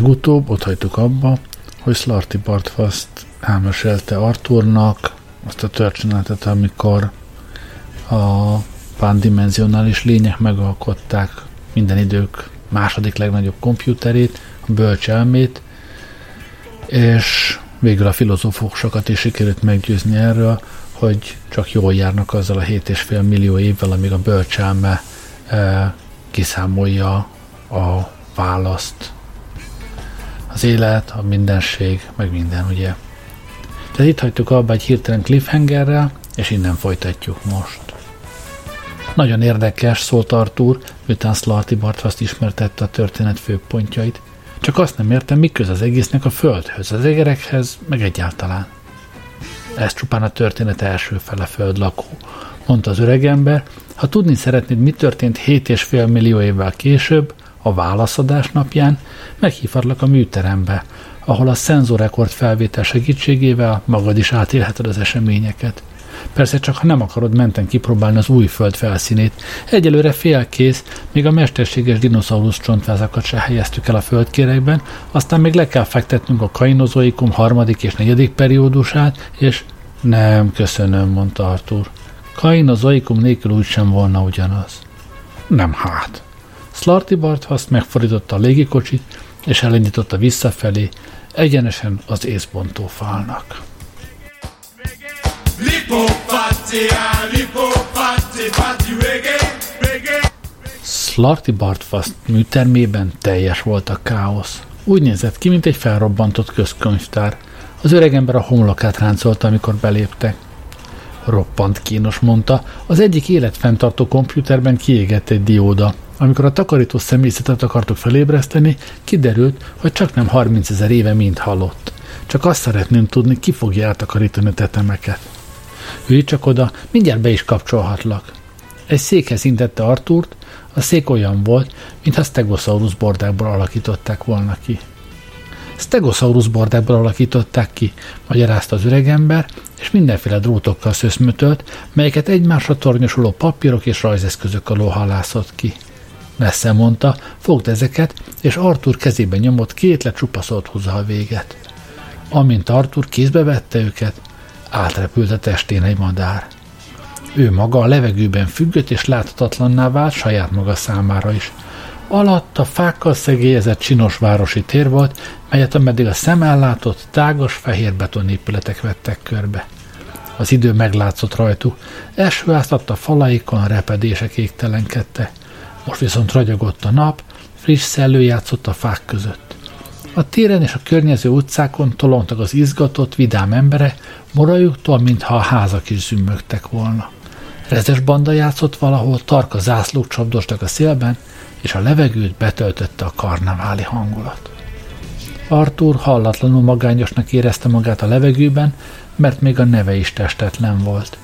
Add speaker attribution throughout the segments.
Speaker 1: Legutóbb ott hagytuk abba, hogy Slarty Bartfast elmesélte Arthurnak azt a történetet, amikor a pándimenzionális lények megalkották minden idők második legnagyobb kompjúterét, a bölcselmét, és végül a filozófusokat is sikerült meggyőzni erről, hogy csak jól járnak azzal a 7,5 millió évvel, amíg a bölcselme e, kiszámolja a választ. Az élet, a mindenség, meg minden, ugye. Tehát itt hagytuk abba egy hirtelen cliffhangerrel, és innen folytatjuk most. Nagyon érdekes, szólt Artur, miután Slarty Bartvast ismertette a történet főpontjait. Csak azt nem értem, mi köz az egésznek a földhöz, az egerekhez, meg egyáltalán. Ez csupán a történet első fele földlakó, mondta az öregember. Ha tudni szeretnéd, mi történt 7,5 millió évvel később, a válaszadás napján, meghívhatlak a műterembe, ahol a szenzorekord felvétel segítségével magad is átélheted az eseményeket. Persze csak ha nem akarod menten kipróbálni az új föld felszínét. Egyelőre félkész, még a mesterséges dinoszaurusz csontvázakat se helyeztük el a földkérekben, aztán még le kell fektetnünk a kainozoikum harmadik és negyedik periódusát, és nem, köszönöm, mondta Artur. Kainozoikum nélkül úgy sem volna ugyanaz. Nem hát. Slarty Barthast megfordította a légikocsit, és elindította visszafelé, egyenesen az észbontó falnak. Slarty Bartfast műtermében teljes volt a káosz. Úgy nézett ki, mint egy felrobbantott közkönyvtár. Az öregember a homlokát ráncolta, amikor beléptek. Roppant kínos, mondta, az egyik életfenntartó kompjúterben kiégett egy dióda. Amikor a takarító személyezetet akartuk felébreszteni, kiderült, hogy csak nem 30 ezer éve mind halott. Csak azt szeretném tudni, ki fogja eltakarítani a tetemeket. Ülj csak oda, mindjárt be is kapcsolhatlak. Egy székhez intette Artúrt, a szék olyan volt, mintha Stegosaurus bordákból alakították volna ki. Stegosaurus bordákból alakították ki, magyarázta az öregember, és mindenféle drótokkal szöszmötölt, melyeket egymásra tornyosuló papírok és rajzeszközök alól halászott ki. Messze mondta, fogd ezeket, és Artur kezébe nyomott két lecsupaszolt húzza a véget. Amint Artur kézbe vette őket, átrepült a testén egy madár. Ő maga a levegőben függött és láthatatlanná vált saját maga számára is. Alatta fákkal szegélyezett csinos városi tér volt, melyet ameddig a szem ellátott, tágos fehér betonépületek vettek körbe. Az idő meglátszott rajtuk, esőáztatta falaikon, repedések égtelenkedte. Most viszont ragyogott a nap, friss szellő játszott a fák között. A téren és a környező utcákon tolongtak az izgatott, vidám embere, morajuktól, mintha a házak is zümmögtek volna. Rezes banda játszott valahol, tarka zászlók csapdostak a szélben, és a levegőt betöltötte a karnaváli hangulat. Arthur hallatlanul magányosnak érezte magát a levegőben, mert még a neve is testetlen volt.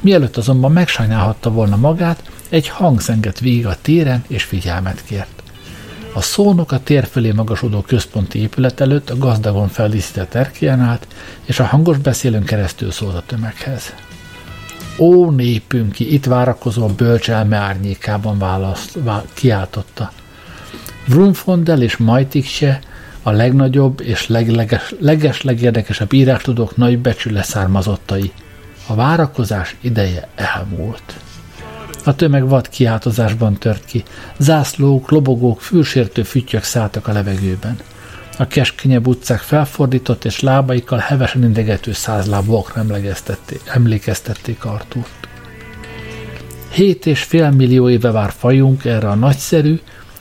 Speaker 1: Mielőtt azonban megsajnálhatta volna magát, egy hang zengett végig a téren, és figyelmet kért. A szónok a tér fölé magasodó központi épület előtt a gazdagon feldíszített erkélyen állt, és a hangos beszélőn keresztül szólt a tömeghez. Ó népünk, ki itt várakozó bölcselme árnyékában választ, vá, kiáltotta. Vrumfondel és se a legnagyobb és legleges, leges legérdekesebb írástudók nagybecsű leszármazottai. A várakozás ideje elmúlt. A tömeg vad kiáltozásban tört ki. Zászlók, lobogók, fülsértő füttyök szálltak a levegőben. A keskenyebb utcák felfordított és lábaikkal hevesen indegető százlábúakra emlékeztették Artúrt. Hét és fél millió éve vár fajunk erre a nagyszerű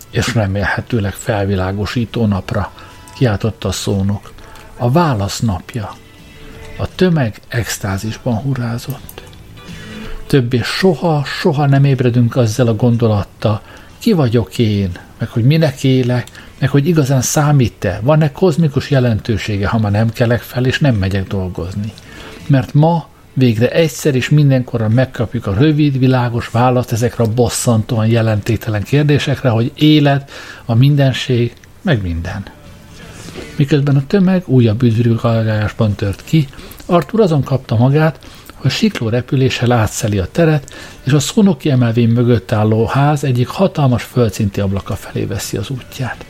Speaker 1: és remélhetőleg felvilágosító napra, kiáltotta a szónok. A válasz napja. A tömeg extázisban hurrázott. Többé soha, soha nem ébredünk azzal a gondolattal, ki vagyok én, meg hogy minek élek, meg hogy igazán számít-e, van-e kozmikus jelentősége, ha már nem kelek fel, és nem megyek dolgozni. Mert ma végre egyszer és mindenkorra megkapjuk a rövid, világos választ ezekre a bosszantóan jelentéktelen kérdésekre, hogy élet, a mindenség, meg minden. Miközben a tömeg újabb üdvürülgálásban tört ki, Artur azon kapta magát, hogy sikló repüléssel átszeli a teret, és a szónoki emelvény mögött álló ház egyik hatalmas földszinti ablaka felé veszi az útját.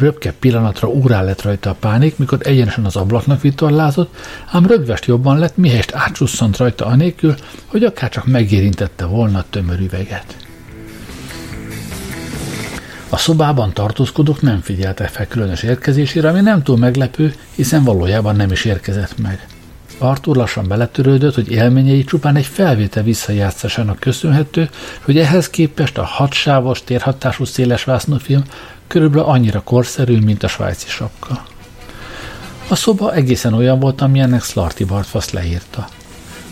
Speaker 1: Röpke pillanatra órá lett rajta a pánik, mikor egyenesen az ablaknak vitorlázott, ám rögvest jobban lett, mihelyest átsusszant rajta anélkül, hogy akárcsak megérintette volna a tömörüveget. A szobában tartózkodók nem figyeltek fel különös érkezésére, ami nem túl meglepő, hiszen valójában nem is érkezett meg. Arthur lassan beletörődött, hogy élményei csupán egy felvétel visszajátszásának köszönhető, hogy ehhez képest a hatsávos, térhatású film körülbelül annyira korszerű, mint a svájci sapka. A szoba egészen olyan volt, amilyennek Slarty Bartfasz leírta.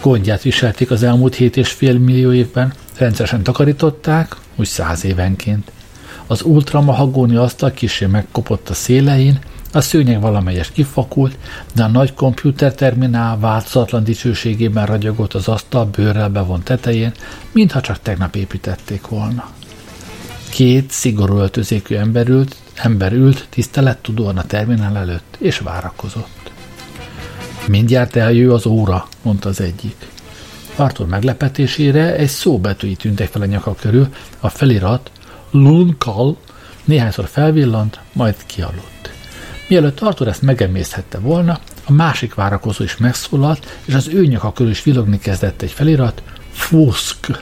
Speaker 1: Gondját viselték az elmúlt hét és fél millió évben, rendszeresen takarították, úgy száz évenként. Az ultramahagóni asztal kisé megkopott a szélein, a szőnyeg valamelyest kifakult, de a nagy terminál változatlan dicsőségében ragyogott az asztal bőrrel bevont tetején, mintha csak tegnap építették volna. Két szigorú öltözékű ember ült, ember ült tisztelettudóan a terminál előtt, és várakozott. Mindjárt eljő az óra, mondta az egyik. Arthur meglepetésére egy szóbetűi tűntek fel a nyaka körül, a felirat Lunkal néhányszor felvillant, majd kialudt. Mielőtt Arthur ezt megemészhette volna, a másik várakozó is megszólalt, és az ő nyaka körül is vilogni kezdett egy felirat, Fusk.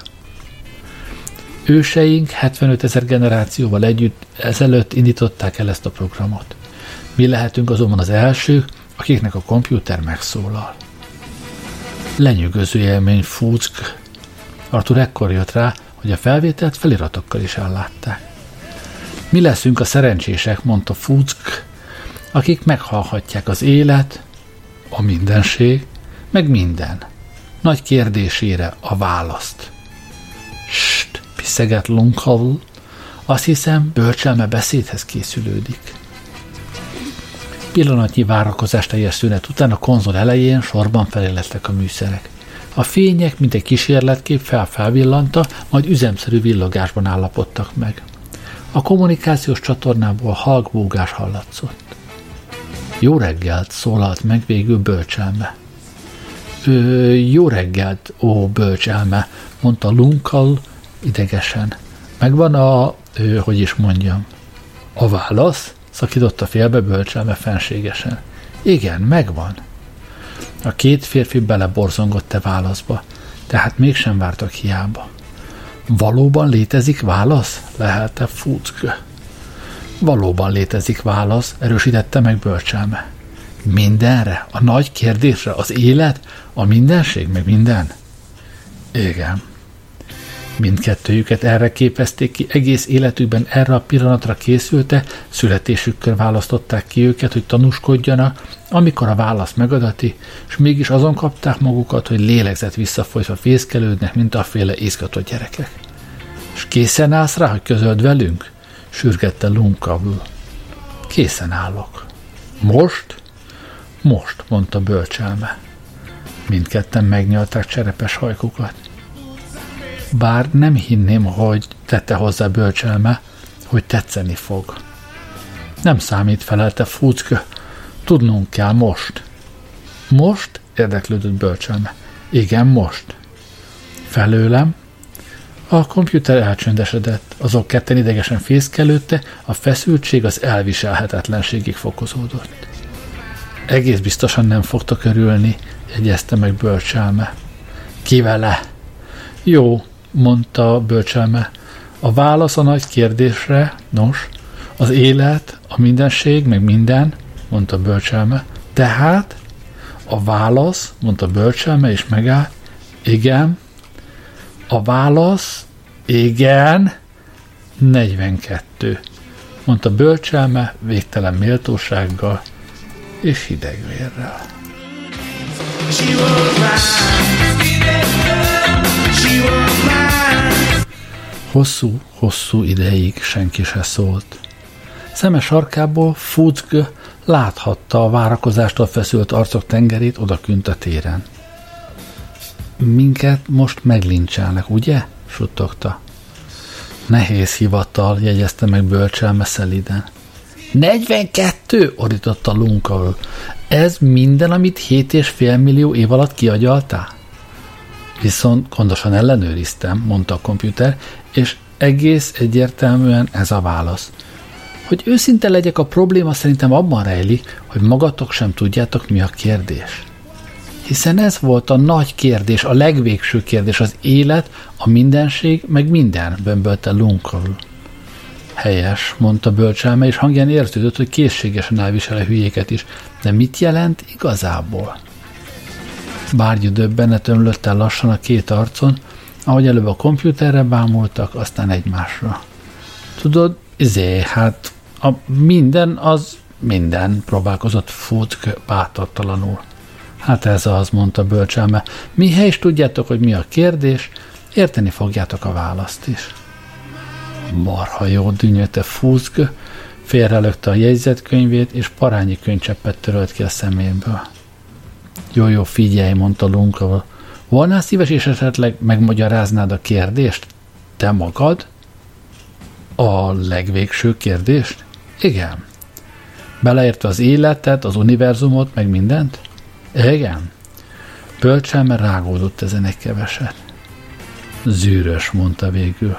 Speaker 1: Őseink 75 ezer generációval együtt ezelőtt indították el ezt a programot. Mi lehetünk azonban az elsők, akiknek a kompjúter megszólal. Lenyűgöző élmény Fusk. Arthur ekkor jött rá, hogy a felvételt feliratokkal is ellátták. Mi leszünk a szerencsések, mondta Fuck, akik meghallhatják az élet, a mindenség, meg minden. Nagy kérdésére a választ. St, piszeget Lunkhavl, azt hiszem, bölcselme beszédhez készülődik. Pillanatnyi várakozás teljes szünet után a konzol elején sorban felélettek a műszerek. A fények, mint egy kísérletkép felfelvillanta, majd üzemszerű villogásban állapodtak meg. A kommunikációs csatornából halk hallatszott. Jó reggelt, szólalt meg végül bölcselme. Ö, jó reggelt, ó bölcselme, mondta Lunkal idegesen. Megvan a, ö, hogy is mondjam, a válasz? szakította félbe bölcselme fenségesen. Igen, megvan. A két férfi beleborzongott te válaszba, tehát mégsem vártak hiába. Valóban létezik válasz? Lehelte Fuck. Valóban létezik válasz, erősítette meg bölcselme. Mindenre? A nagy kérdésre? Az élet? A mindenség? Meg minden? Igen. Mindkettőjüket erre képezték ki, egész életükben erre a pillanatra készülte, születésükkör választották ki őket, hogy tanúskodjanak, amikor a válasz megadati, és mégis azon kapták magukat, hogy lélegzet visszafolytva fészkelődnek, mint a féle izgatott gyerekek. És készen állsz rá, hogy közöld velünk? sürgette Lunkavl. Készen állok. Most? Most, mondta bölcselme. Mindketten megnyalták cserepes hajkukat bár nem hinném, hogy tette hozzá bölcselme, hogy tetszeni fog. Nem számít, felelte Fuck, tudnunk kell most. Most? érdeklődött bölcselme. Igen, most. Felőlem? A komputer elcsöndesedett, azok ketten idegesen fészkelődte, a feszültség az elviselhetetlenségig fokozódott. Egész biztosan nem fogtok örülni, jegyezte meg bölcselme. Ki vele? Jó, mondta bölcselme. A válasz a nagy kérdésre, nos, az élet, a mindenség, meg minden, mondta bölcselme. Tehát a válasz, mondta bölcselme, és megáll, igen, a válasz, igen, 42, mondta bölcselme végtelen méltósággal és hidegvérrel. She was mine. Hosszú, hosszú ideig senki se szólt. Szeme sarkából Futzg láthatta a várakozástól feszült arcok tengerét odakünt a téren. Minket most meglincselnek, ugye? suttogta. Nehéz hivatal, jegyezte meg bölcselme szeliden. 42? ordította Lunkaul. Ez minden, amit 7,5 millió év alatt kiagyaltál? Viszont gondosan ellenőriztem, mondta a komputer, és egész egyértelműen ez a válasz. Hogy őszinte legyek, a probléma szerintem abban rejlik, hogy magatok sem tudjátok, mi a kérdés. Hiszen ez volt a nagy kérdés, a legvégső kérdés, az élet, a mindenség, meg minden, bömbölte Lunkel. Helyes, mondta bölcselme, és hangján érződött, hogy készségesen elvisel hülyéket is. De mit jelent igazából? Bárgyi döbbenet ömlött el lassan a két arcon, ahogy előbb a kompjúterre bámultak, aztán egymásra. Tudod, izé, hát a minden az minden, próbálkozott Futk bátortalanul. Hát ez az, mondta bölcselme. Mihely is tudjátok, hogy mi a kérdés, érteni fogjátok a választ is. Marha jó, dünnyöte Fuszg, félrelökte a jegyzetkönyvét, és parányi könycseppet törölt ki a szeméből. Jó, jó, figyelj, mondta Lunka. Volnál szíves, és esetleg megmagyaráznád a kérdést? Te magad? A legvégső kérdést? Igen. Beleértve az életet, az univerzumot, meg mindent? Igen. Bölcselme rágódott ezen egy keveset. Zűrös, mondta végül.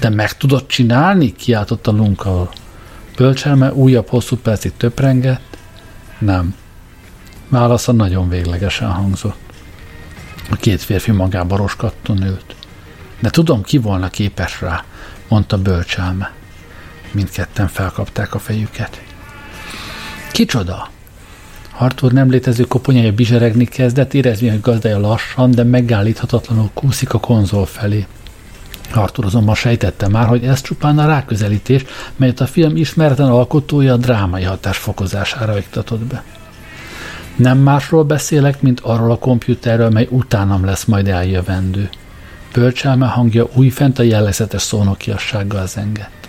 Speaker 1: De meg tudod csinálni? kiáltotta Lunka. Bölcselme újabb hosszú percig töprengett. Nem. Válasza nagyon véglegesen hangzott. A két férfi magába roskatton ült. De tudom, ki volna képes rá, mondta bölcselme. Mindketten felkapták a fejüket. Kicsoda? Arthur nem létező koponyája bizseregni kezdett, érezni, hogy gazdája lassan, de megállíthatatlanul kúszik a konzol felé. Arthur azonban sejtette már, hogy ez csupán a ráközelítés, melyet a film ismeretlen alkotója a drámai hatás fokozására iktatott be. Nem másról beszélek, mint arról a kompjúterről, mely utánam lesz majd eljövendő. Bölcselme hangja újfent a jellegzetes szónokiassággal zengett.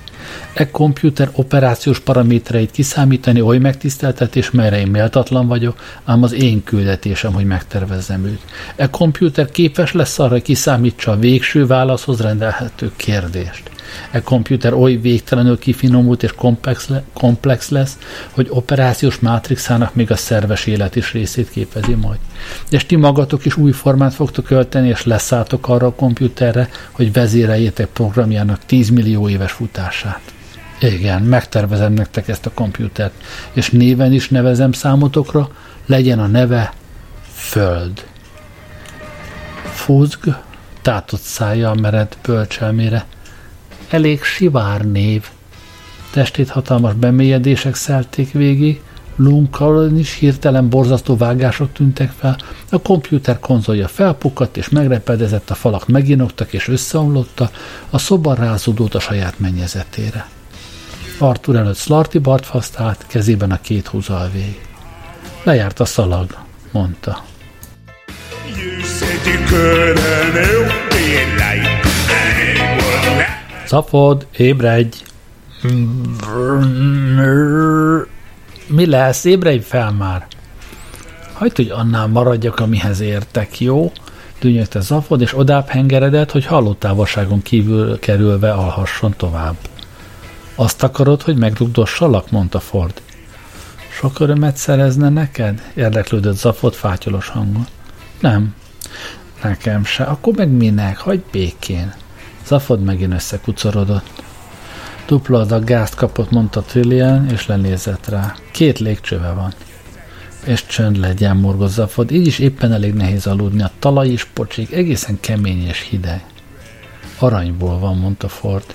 Speaker 1: E kompjúter operációs paramétereit kiszámítani oly megtiszteltetés, melyre én méltatlan vagyok, ám az én küldetésem, hogy megtervezzem őt. E kompjúter képes lesz arra, hogy kiszámítsa a végső válaszhoz rendelhető kérdést. E komputer oly végtelenül kifinomult és komplex, le, komplex lesz, hogy operációs mátrixának még a szerves élet is részét képezi majd. És ti magatok is új formát fogtok ölteni, és leszálltok arra a komputerre, hogy vezéreljétek programjának 10 millió éves futását. Igen, megtervezem nektek ezt a komputert, és néven is nevezem számotokra, legyen a neve Föld. Fuzg, tátott szája mered bölcselmére, elég sivár név. Testét hatalmas bemélyedések szelték végig, Lunkalon is hirtelen borzasztó vágások tűntek fel, a kompjúter konzolja felpukkadt és megrepedezett, a falak meginoktak és összeomlotta, a szoba rázódott a saját mennyezetére. Arthur előtt Slarty Bart fasztált, kezében a két húzalvég. Lejárt a szalag, mondta. You said you couldn't help Szafod, ébredj! Mi lesz? Ébredj fel már! Hagyd, hogy annál maradjak, amihez értek, jó? Dűnyögte Zafod, és odább hengeredett, hogy hallótávolságon kívül kerülve alhasson tovább. Azt akarod, hogy megdugdossalak? mondta Ford. Sok örömet szerezne neked? érdeklődött Zafod fátyolos hangon. Nem, nekem se. Akkor meg minek? Hagyj békén. Zafod megint összekucorodott. Dupla adag gázt kapott, mondta Trillian, és lenézett rá. Két légcsöve van. És csönd legyen, morgott Zafod, így is éppen elég nehéz aludni. A talaj is pocsik, egészen kemény és hideg. Aranyból van, mondta Ford.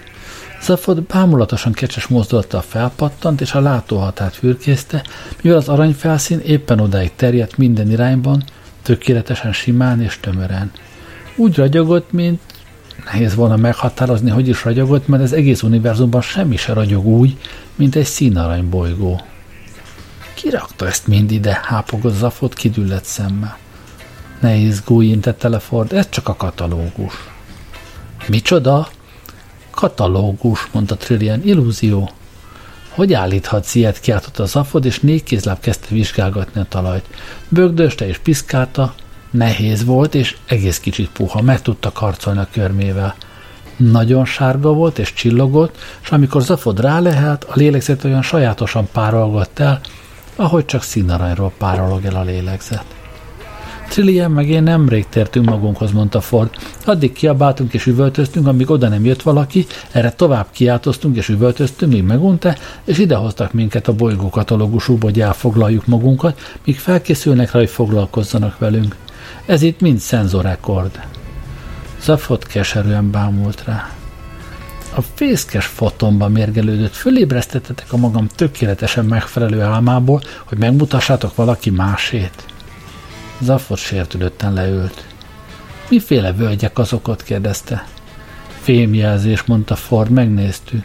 Speaker 1: Zafod bámulatosan kecses mozdulattal felpattant, és a látóhatát fürkészte, mivel az aranyfelszín éppen odáig terjedt minden irányban, tökéletesen simán és tömören. Úgy ragyogott, mint Nehéz volna meghatározni, hogy is ragyogott, mert az egész univerzumban semmi se ragyog úgy, mint egy színarany bolygó. Ki rakta ezt mind ide? hápogott Zafot kidüllett szemmel. Ne izgulj, intett Ford, ez csak a katalógus. Micsoda? Katalógus, mondta Trillian, illúzió. Hogy állíthatsz ilyet, kiáltott a Zafod, és négy kézláb kezdte vizsgálgatni a talajt. Bögdöste és piszkálta, Nehéz volt, és egész kicsit puha, meg tudta karcolni a körmével. Nagyon sárga volt és csillogott, és amikor Zafod rálehelt, a lélegzet olyan sajátosan párolgott el, ahogy csak színaranyról párolog el a lélegzet. Trillian meg én nemrég tértünk magunkhoz, mondta Ford. Addig kiabáltunk és üvöltöztünk, amíg oda nem jött valaki, erre tovább kiáltoztunk és üvöltöztünk, míg megunta, és idehoztak minket a bolygó katalógusúba, hogy elfoglaljuk magunkat, míg felkészülnek rá, hogy foglalkozzanak velünk. Ez itt mind szenzorekord. Zafot keserűen bámult rá. A fészkes fotomba mérgelődött, fölébresztettetek a magam tökéletesen megfelelő álmából, hogy megmutassátok valaki másét. Zafot sértődötten leült. Miféle völgyek azokat kérdezte. Fémjelzés, mondta Ford, megnéztük.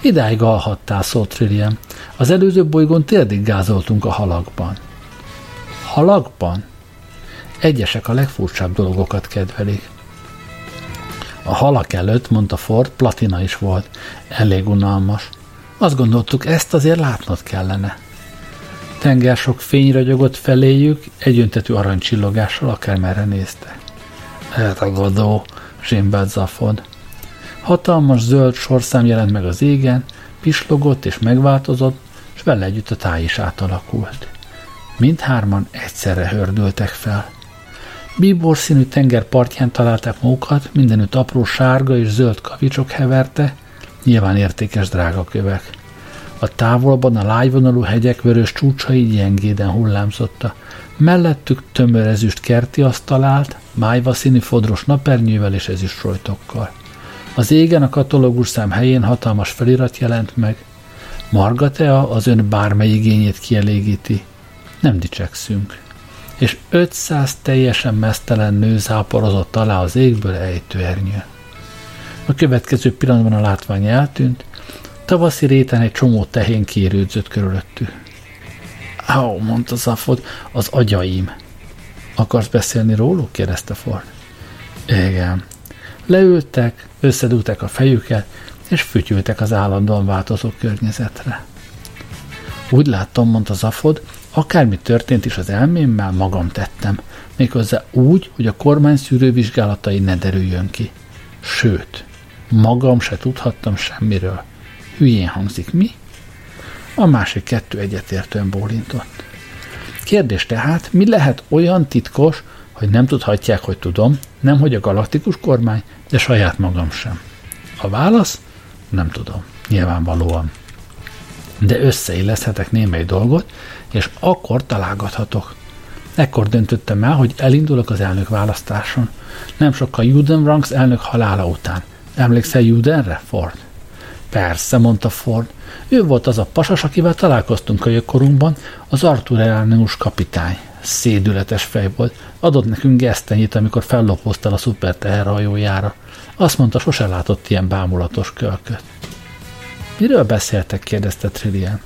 Speaker 1: Idáig alhattál, szólt Trillian. Az előző bolygón térdig gázoltunk a halakban. Halakban? Egyesek a legfurcsább dolgokat kedvelik. A halak előtt, mondta Ford, platina is volt. Elég unalmas. Azt gondoltuk, ezt azért látnod kellene. Tenger sok fény ragyogott feléjük, egyöntetű aranycsillogással akármerre nézte. Eltagadó, zsémbelt Zafod. Hatalmas zöld sorszám jelent meg az égen, pislogott és megváltozott, és vele együtt a táj is átalakult. Mindhárman egyszerre hördültek fel. Bíbor színű tengerpartján találták magukat, mindenütt apró sárga és zöld kavicsok heverte, nyilván értékes drága kövek. A távolban a lágyvonalú hegyek vörös csúcsai gyengéden hullámzotta. Mellettük tömör ezüst kerti asztalált, májva színű fodros napernyővel és ezüstrojtokkal. Az égen a katalógus szám helyén hatalmas felirat jelent meg. Margatea az ön bármely igényét kielégíti. Nem dicsekszünk és 500 teljesen mesztelen nő záporozott alá az égből ejtőernyő. A következő pillanatban a látvány eltűnt, tavaszi réten egy csomó tehén kérődzött körülöttük. Áó, mondta Zafod, az agyaim. Akarsz beszélni róluk? kérdezte Ford. Igen. Leültek, összedúltak a fejüket, és fütyültek az állandóan változó környezetre. Úgy láttam, mondta Zafod, Akármi történt is az elmémmel, magam tettem, méghozzá úgy, hogy a kormány szűrővizsgálatai ne derüljön ki. Sőt, magam se tudhattam semmiről. Hülyén hangzik, mi? A másik kettő egyetértően bólintott. Kérdés tehát, mi lehet olyan titkos, hogy nem tudhatják, hogy tudom, nem hogy a galaktikus kormány, de saját magam sem. A válasz? Nem tudom. Nyilvánvalóan. De összeilleszthetek némely dolgot, és akkor találgathatok. Ekkor döntöttem el, hogy elindulok az elnök választáson. Nem sokkal Juden Ranks elnök halála után. Emlékszel Judenre, Ford? Persze, mondta Ford. Ő volt az a pasas, akivel találkoztunk a korunkban, az Arthur Elnus kapitány. Szédületes fej volt. Adott nekünk gesztenyit, amikor fellopoztál a szuper teherhajójára. Azt mondta, sose látott ilyen bámulatos kölköt. Miről beszéltek? kérdezte Trillian.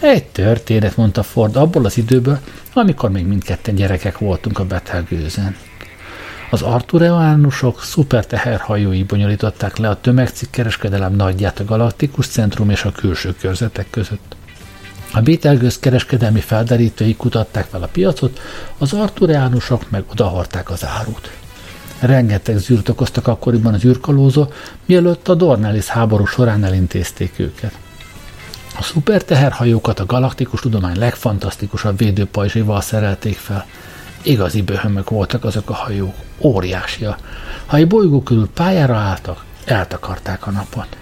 Speaker 1: Egy történet, mondta Ford abból az időből, amikor még mindketten gyerekek voltunk a Betelgőzen. Az artureánusok szuperteherhajói bonyolították le a tömegcikkereskedelem nagyját a galaktikus centrum és a külső körzetek között. A Betelgőz kereskedelmi felderítői kutatták fel a piacot, az artureánusok meg odahorták az árut. Rengeteg zűrt okoztak akkoriban az űrkalózó, mielőtt a Dornelis háború során elintézték őket. A szuperteherhajókat a galaktikus tudomány legfantasztikusabb védőpajzsival szerelték fel. Igazi böhömök voltak azok a hajók, óriásia. Ha egy bolygó körül pályára álltak, eltakarták a napot.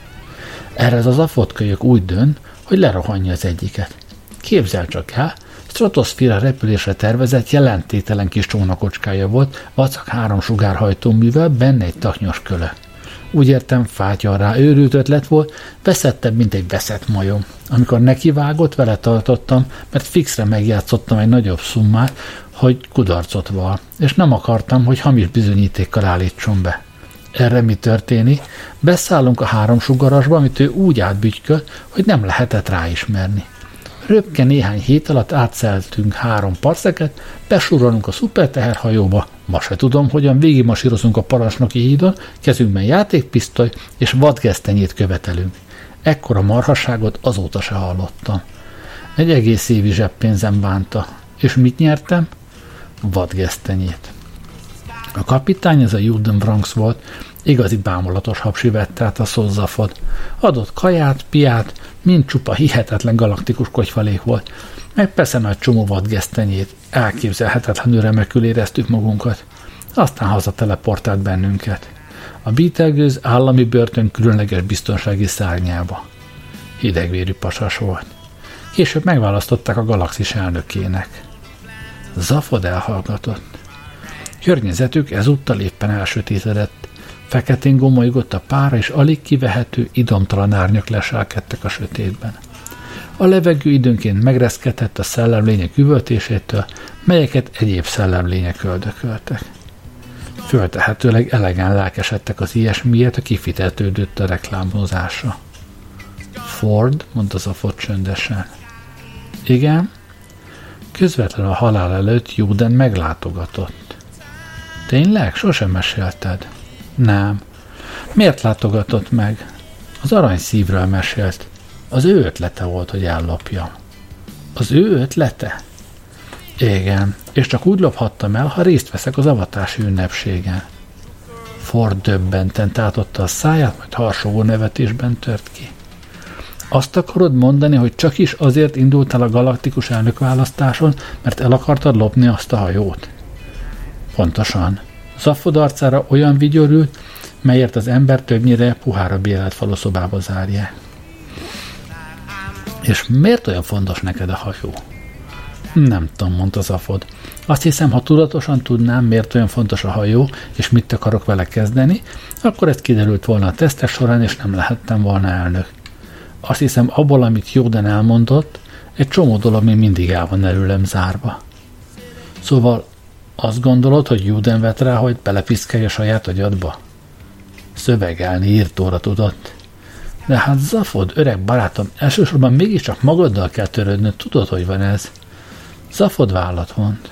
Speaker 1: Erre az afotkölyök úgy dön, hogy lerohanja az egyiket. Képzel csak el, stratoszféra repülésre tervezett jelentételen kis csónakocskája volt, vacak három sugárhajtóművel, benne egy taknyos köle. Úgy értem, fátyal rá őrült ötlet volt, veszettebb, mint egy veszett majom. Amikor nekivágott, vele tartottam, mert fixre megjátszottam egy nagyobb szummát, hogy kudarcot val, és nem akartam, hogy hamis bizonyítékkal állítson be. Erre mi történik? Beszállunk a három sugarasba, amit ő úgy átbütykölt, hogy nem lehetett ráismerni. Röpke néhány hét alatt átszeltünk három parszeket, besurranunk a szuperteherhajóba, ma se tudom, hogyan végigmasírozunk a parancsnoki hídon, kezünkben játékpisztoly és vadgesztenyét követelünk. Ekkora marhaságot azóta se hallottam. Egy egész évi zseppénzem bánta. És mit nyertem? Vadgesztenyét. A kapitány, ez a Juden Bronx volt, igazi bámulatos hapsi vette át a szozzafot. Adott kaját, piát, mind csupa hihetetlen galaktikus kocsvalék volt, meg persze nagy csomó vadgesztenyét, elképzelhetetlenül remekül éreztük magunkat. Aztán haza teleportált bennünket. A Betelgeuse állami börtön különleges biztonsági szárnyába. Hidegvérű pasas volt. Később megválasztották a galaxis elnökének. Zafod elhallgatott. Környezetük ezúttal éppen elsötétedett. Feketén gomolygott a pára, és alig kivehető, idomtalan árnyak leselkedtek a sötétben. A levegő időnként megreszkedett a szellemlények üvöltésétől, melyeket egyéb szellemlények öldököltek. Föltehetőleg elegen lelkesedtek az ilyesmiért, a kifitetődött a reklámozása. Ford, mondta Zafot csöndesen. Igen? Közvetlenül a halál előtt Juden meglátogatott. Tényleg? Sosem mesélted? Nem. Miért látogatott meg? Az arany szívről mesélt. Az ő ötlete volt, hogy ellopja. Az ő ötlete? Igen, és csak úgy lophattam el, ha részt veszek az avatási ünnepségen. Ford döbbenten tátotta a száját, majd harsogó nevetésben tört ki. Azt akarod mondani, hogy csak is azért indultál a galaktikus elnökválasztáson, mert el akartad lopni azt a hajót? Pontosan. Zaffod arcára olyan vigyorült, melyért az ember többnyire puhárabb életfaloszobába zárja. És miért olyan fontos neked a hajó? Nem tudom, mondta Zafod. Azt hiszem, ha tudatosan tudnám, miért olyan fontos a hajó, és mit akarok vele kezdeni, akkor ez kiderült volna a tesztes során, és nem lehettem volna elnök. Azt hiszem, abból, amit Jóden elmondott, egy csomó dolog még mindig el van előlem zárva. Szóval azt gondolod, hogy Jóden vett rá, hogy belepiszkelje saját agyadba? Szövegelni írtóra tudott. De hát Zafod, öreg barátom, elsősorban mégiscsak magaddal kell törődnöd, tudod, hogy van ez. Zafod vállat vont.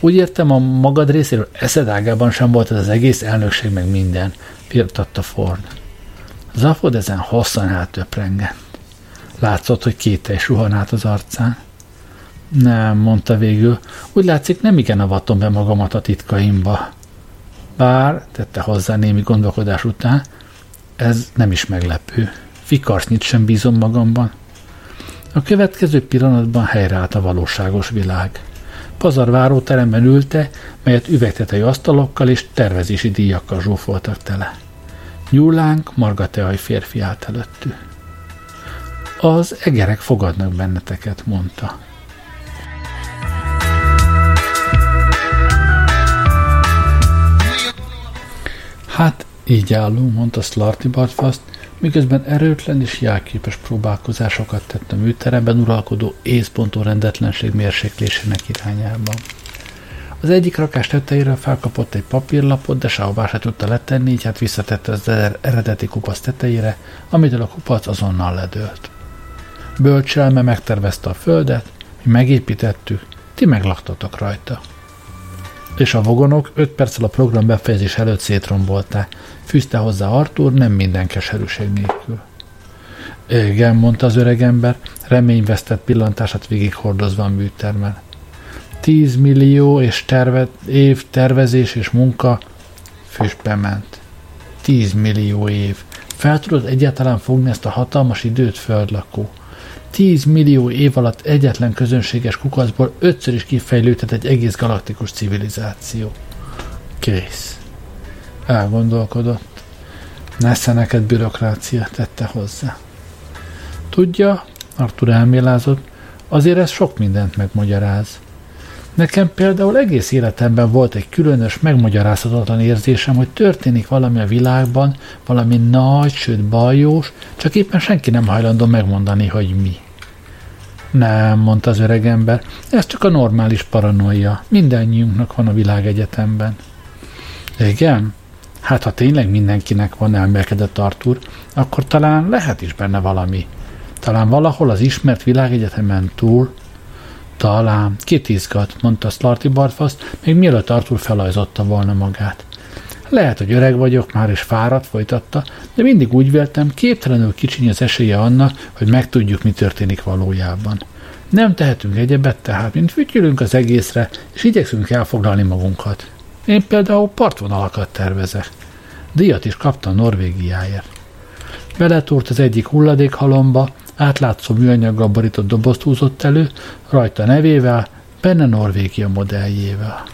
Speaker 1: Úgy értem, a magad részéről eszedágában sem volt ez az egész elnökség meg minden, firtatta Ford. Zafod ezen hosszan eltöprengett. Látszott, hogy kétel suhan át az arcán. Nem, mondta végül, úgy látszik nem igen avatom be magamat a titkaimba. Bár, tette hozzá némi gondolkodás után, ez nem is meglepő. Fikarsnyit sem bízom magamban. A következő pillanatban helyreállt a valóságos világ. Pazar váróteremben ülte, melyet üvegtetei asztalokkal és tervezési díjakkal zsúfoltak tele. Nyúlánk, margateaj férfi állt előttük. Az egerek fogadnak benneteket, mondta. Hát, így állunk, mondta Slarty Bartfast, miközben erőtlen és jelképes próbálkozásokat tett a műteremben uralkodó észpontú rendetlenség mérséklésének irányában. Az egyik rakás tetejére felkapott egy papírlapot, de sehová se tudta letenni, így hát visszatette az eredeti kupac tetejére, amitől a kupac azonnal ledőlt. Bölcselme megtervezte a földet, mi megépítettük, ti meglaktatok rajta és a vogonok öt perccel a program befejezés előtt szétrombolták. Fűzte hozzá Artur, nem minden keserűség nélkül. Igen, mondta az öregember, reményvesztett pillantását végighordozva a műtermen. Tíz millió és terve, év tervezés és munka füstbe ment. Tíz millió év. Fel tudod egyáltalán fogni ezt a hatalmas időt, földlakó? 10 millió év alatt egyetlen közönséges kukacból ötször is kifejlődhet egy egész galaktikus civilizáció. Kész. Elgondolkodott. Nesze neked bürokrácia, tette hozzá. Tudja, Artur elmélázott, azért ez sok mindent megmagyaráz. Nekem például egész életemben volt egy különös, megmagyarázhatatlan érzésem, hogy történik valami a világban, valami nagy, sőt bajós, csak éppen senki nem hajlandó megmondani, hogy mi. Nem, mondta az öreg ember, ez csak a normális paranoia. Mindennyiunknak van a világegyetemben. Igen? Hát ha tényleg mindenkinek van, elmélkedett Artur, akkor talán lehet is benne valami. Talán valahol az ismert világegyetemen túl. Talán. Kit izgat, mondta Slarty Barfast, még mielőtt Artur felajzotta volna magát. Lehet, hogy öreg vagyok már és fáradt, folytatta, de mindig úgy véltem, képtelenül kicsiny az esélye annak, hogy megtudjuk, mi történik valójában. Nem tehetünk egyebet tehát, mint fütyülünk az egészre, és igyekszünk elfoglalni magunkat. Én például partvonalakat tervezek. Díjat is kaptam Norvégiáért. Beletúrt az egyik hulladékhalomba, átlátszó műanyaggal borított dobozt húzott elő, rajta nevével, benne Norvégia modelljével.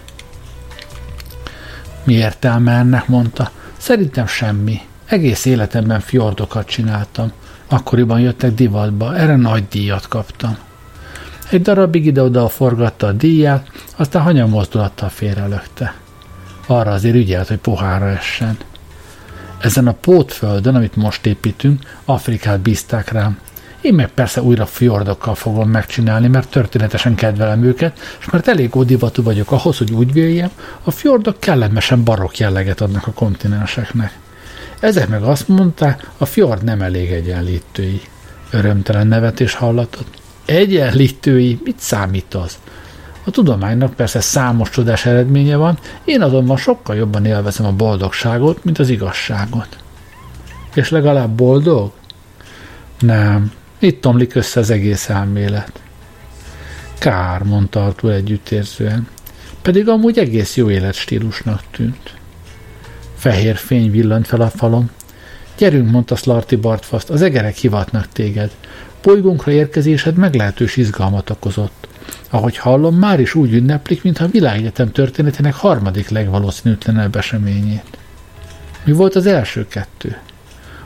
Speaker 1: Mi értelme ennek, mondta. Szerintem semmi. Egész életemben fjordokat csináltam. Akkoriban jöttek divatba, erre nagy díjat kaptam. Egy darabig ide-oda forgatta a díját, aztán hanyamozdulattal félrelökte. Arra azért ügyelt, hogy pohára essen. Ezen a pótföldön, amit most építünk, Afrikát bízták rám. Én meg persze újra fjordokkal fogom megcsinálni, mert történetesen kedvelem őket, és mert elég ódivatú vagyok ahhoz, hogy úgy véljem, a fjordok kellemesen barokk jelleget adnak a kontinenseknek. Ezek meg azt mondták, a fjord nem elég egyenlítői. Örömtelen nevetés hallatott. Egyenlítői? Mit számít az? A tudománynak persze számos csodás eredménye van, én azonban sokkal jobban élvezem a boldogságot, mint az igazságot. És legalább boldog? Nem, itt tomlik össze az egész elmélet. Kár, mondta Artur együttérzően, pedig amúgy egész jó életstílusnak tűnt. Fehér fény villant fel a falon. Gyerünk, mondta Slarty Bartfast, az egerek hivatnak téged. Bolygónkra érkezésed meglehetős izgalmat okozott. Ahogy hallom, már is úgy ünneplik, mintha a világegyetem történetének harmadik legvalószínűtlenebb eseményét. Mi volt az első kettő?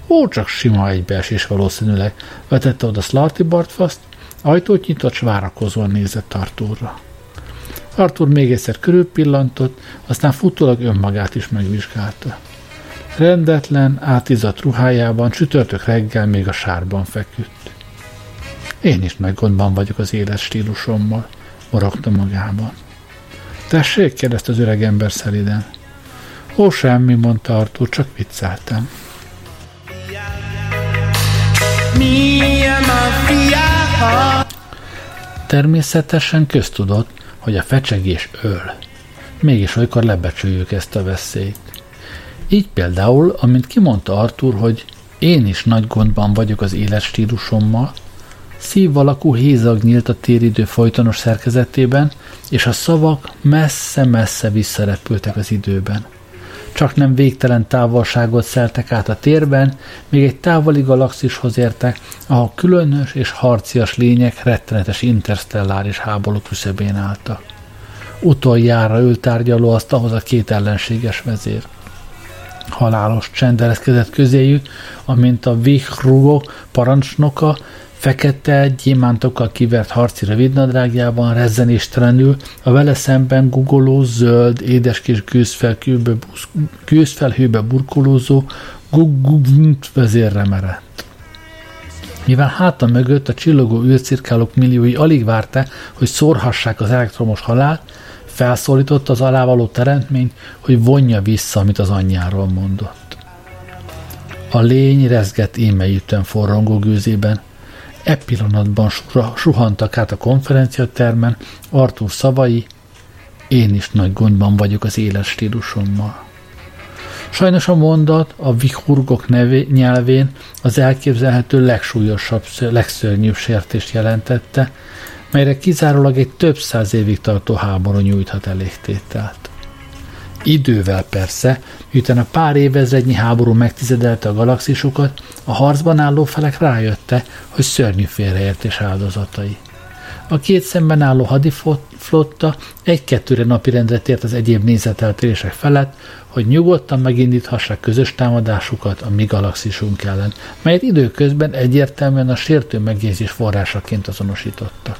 Speaker 1: Ó, csak sima egybeesés valószínűleg, vetette oda Slarty Bartfast, ajtót nyitott, s várakozóan nézett Arturra. Artur még egyszer körülpillantott, aztán futólag önmagát is megvizsgálta. Rendetlen, átizadt ruhájában csütörtök reggel még a sárban feküdt. Én is nagy gondban vagyok az élet stílusommal, morogta magában. Tessék, kérdezte az öreg ember szeliden. Ó, semmi, mondta Artur, csak vicceltem. Természetesen köztudott, hogy a fecsegés öl. Mégis olykor lebecsüljük ezt a veszélyt. Így például, amint kimondta Artur, hogy én is nagy gondban vagyok az életstílusommal, szív alakú hézag nyílt a téridő folytonos szerkezetében, és a szavak messze-messze visszarepültek az időben csak nem végtelen távolságot szeltek át a térben, még egy távoli galaxishoz értek, ahol különös és harcias lények rettenetes interstelláris háború küszöbén álltak. Utoljára ült tárgyaló azt ahhoz a két ellenséges vezér. Halálos csend közéjük, amint a Vihrugó parancsnoka Fekete, gyémántokkal kivert harci rövidnadrágjában rezzenéstelenül, a vele szemben gugoló, zöld, édeskés gőzfelhőbe, gőzfelhőbe burkolózó gugunt vezérre merett. Mivel háta mögött a csillogó űrcirkálók milliói alig várta, hogy szórhassák az elektromos halált, felszólította az alávaló teremtményt, hogy vonja vissza, amit az anyjáról mondott. A lény rezgett émejűtően forrongó gőzében, E pillanatban suhantak át a konferenciatermen Artur szavai, én is nagy gondban vagyok az éles stílusommal. Sajnos a mondat a vihurgok nevé, nyelvén az elképzelhető legsúlyosabb, legszörnyűbb sértést jelentette, melyre kizárólag egy több száz évig tartó háború nyújthat elégtételt. Idővel persze, miután a pár évezrednyi háború megtizedelte a galaxisokat, a harcban álló felek rájötte, hogy szörnyű félreértés áldozatai. A két szemben álló hadiflotta egy-kettőre napirendre tért az egyéb nézeteltérések felett, hogy nyugodtan megindíthassák közös támadásukat a mi galaxisunk ellen, melyet időközben egyértelműen a sértő megjegyzés forrásaként azonosítottak.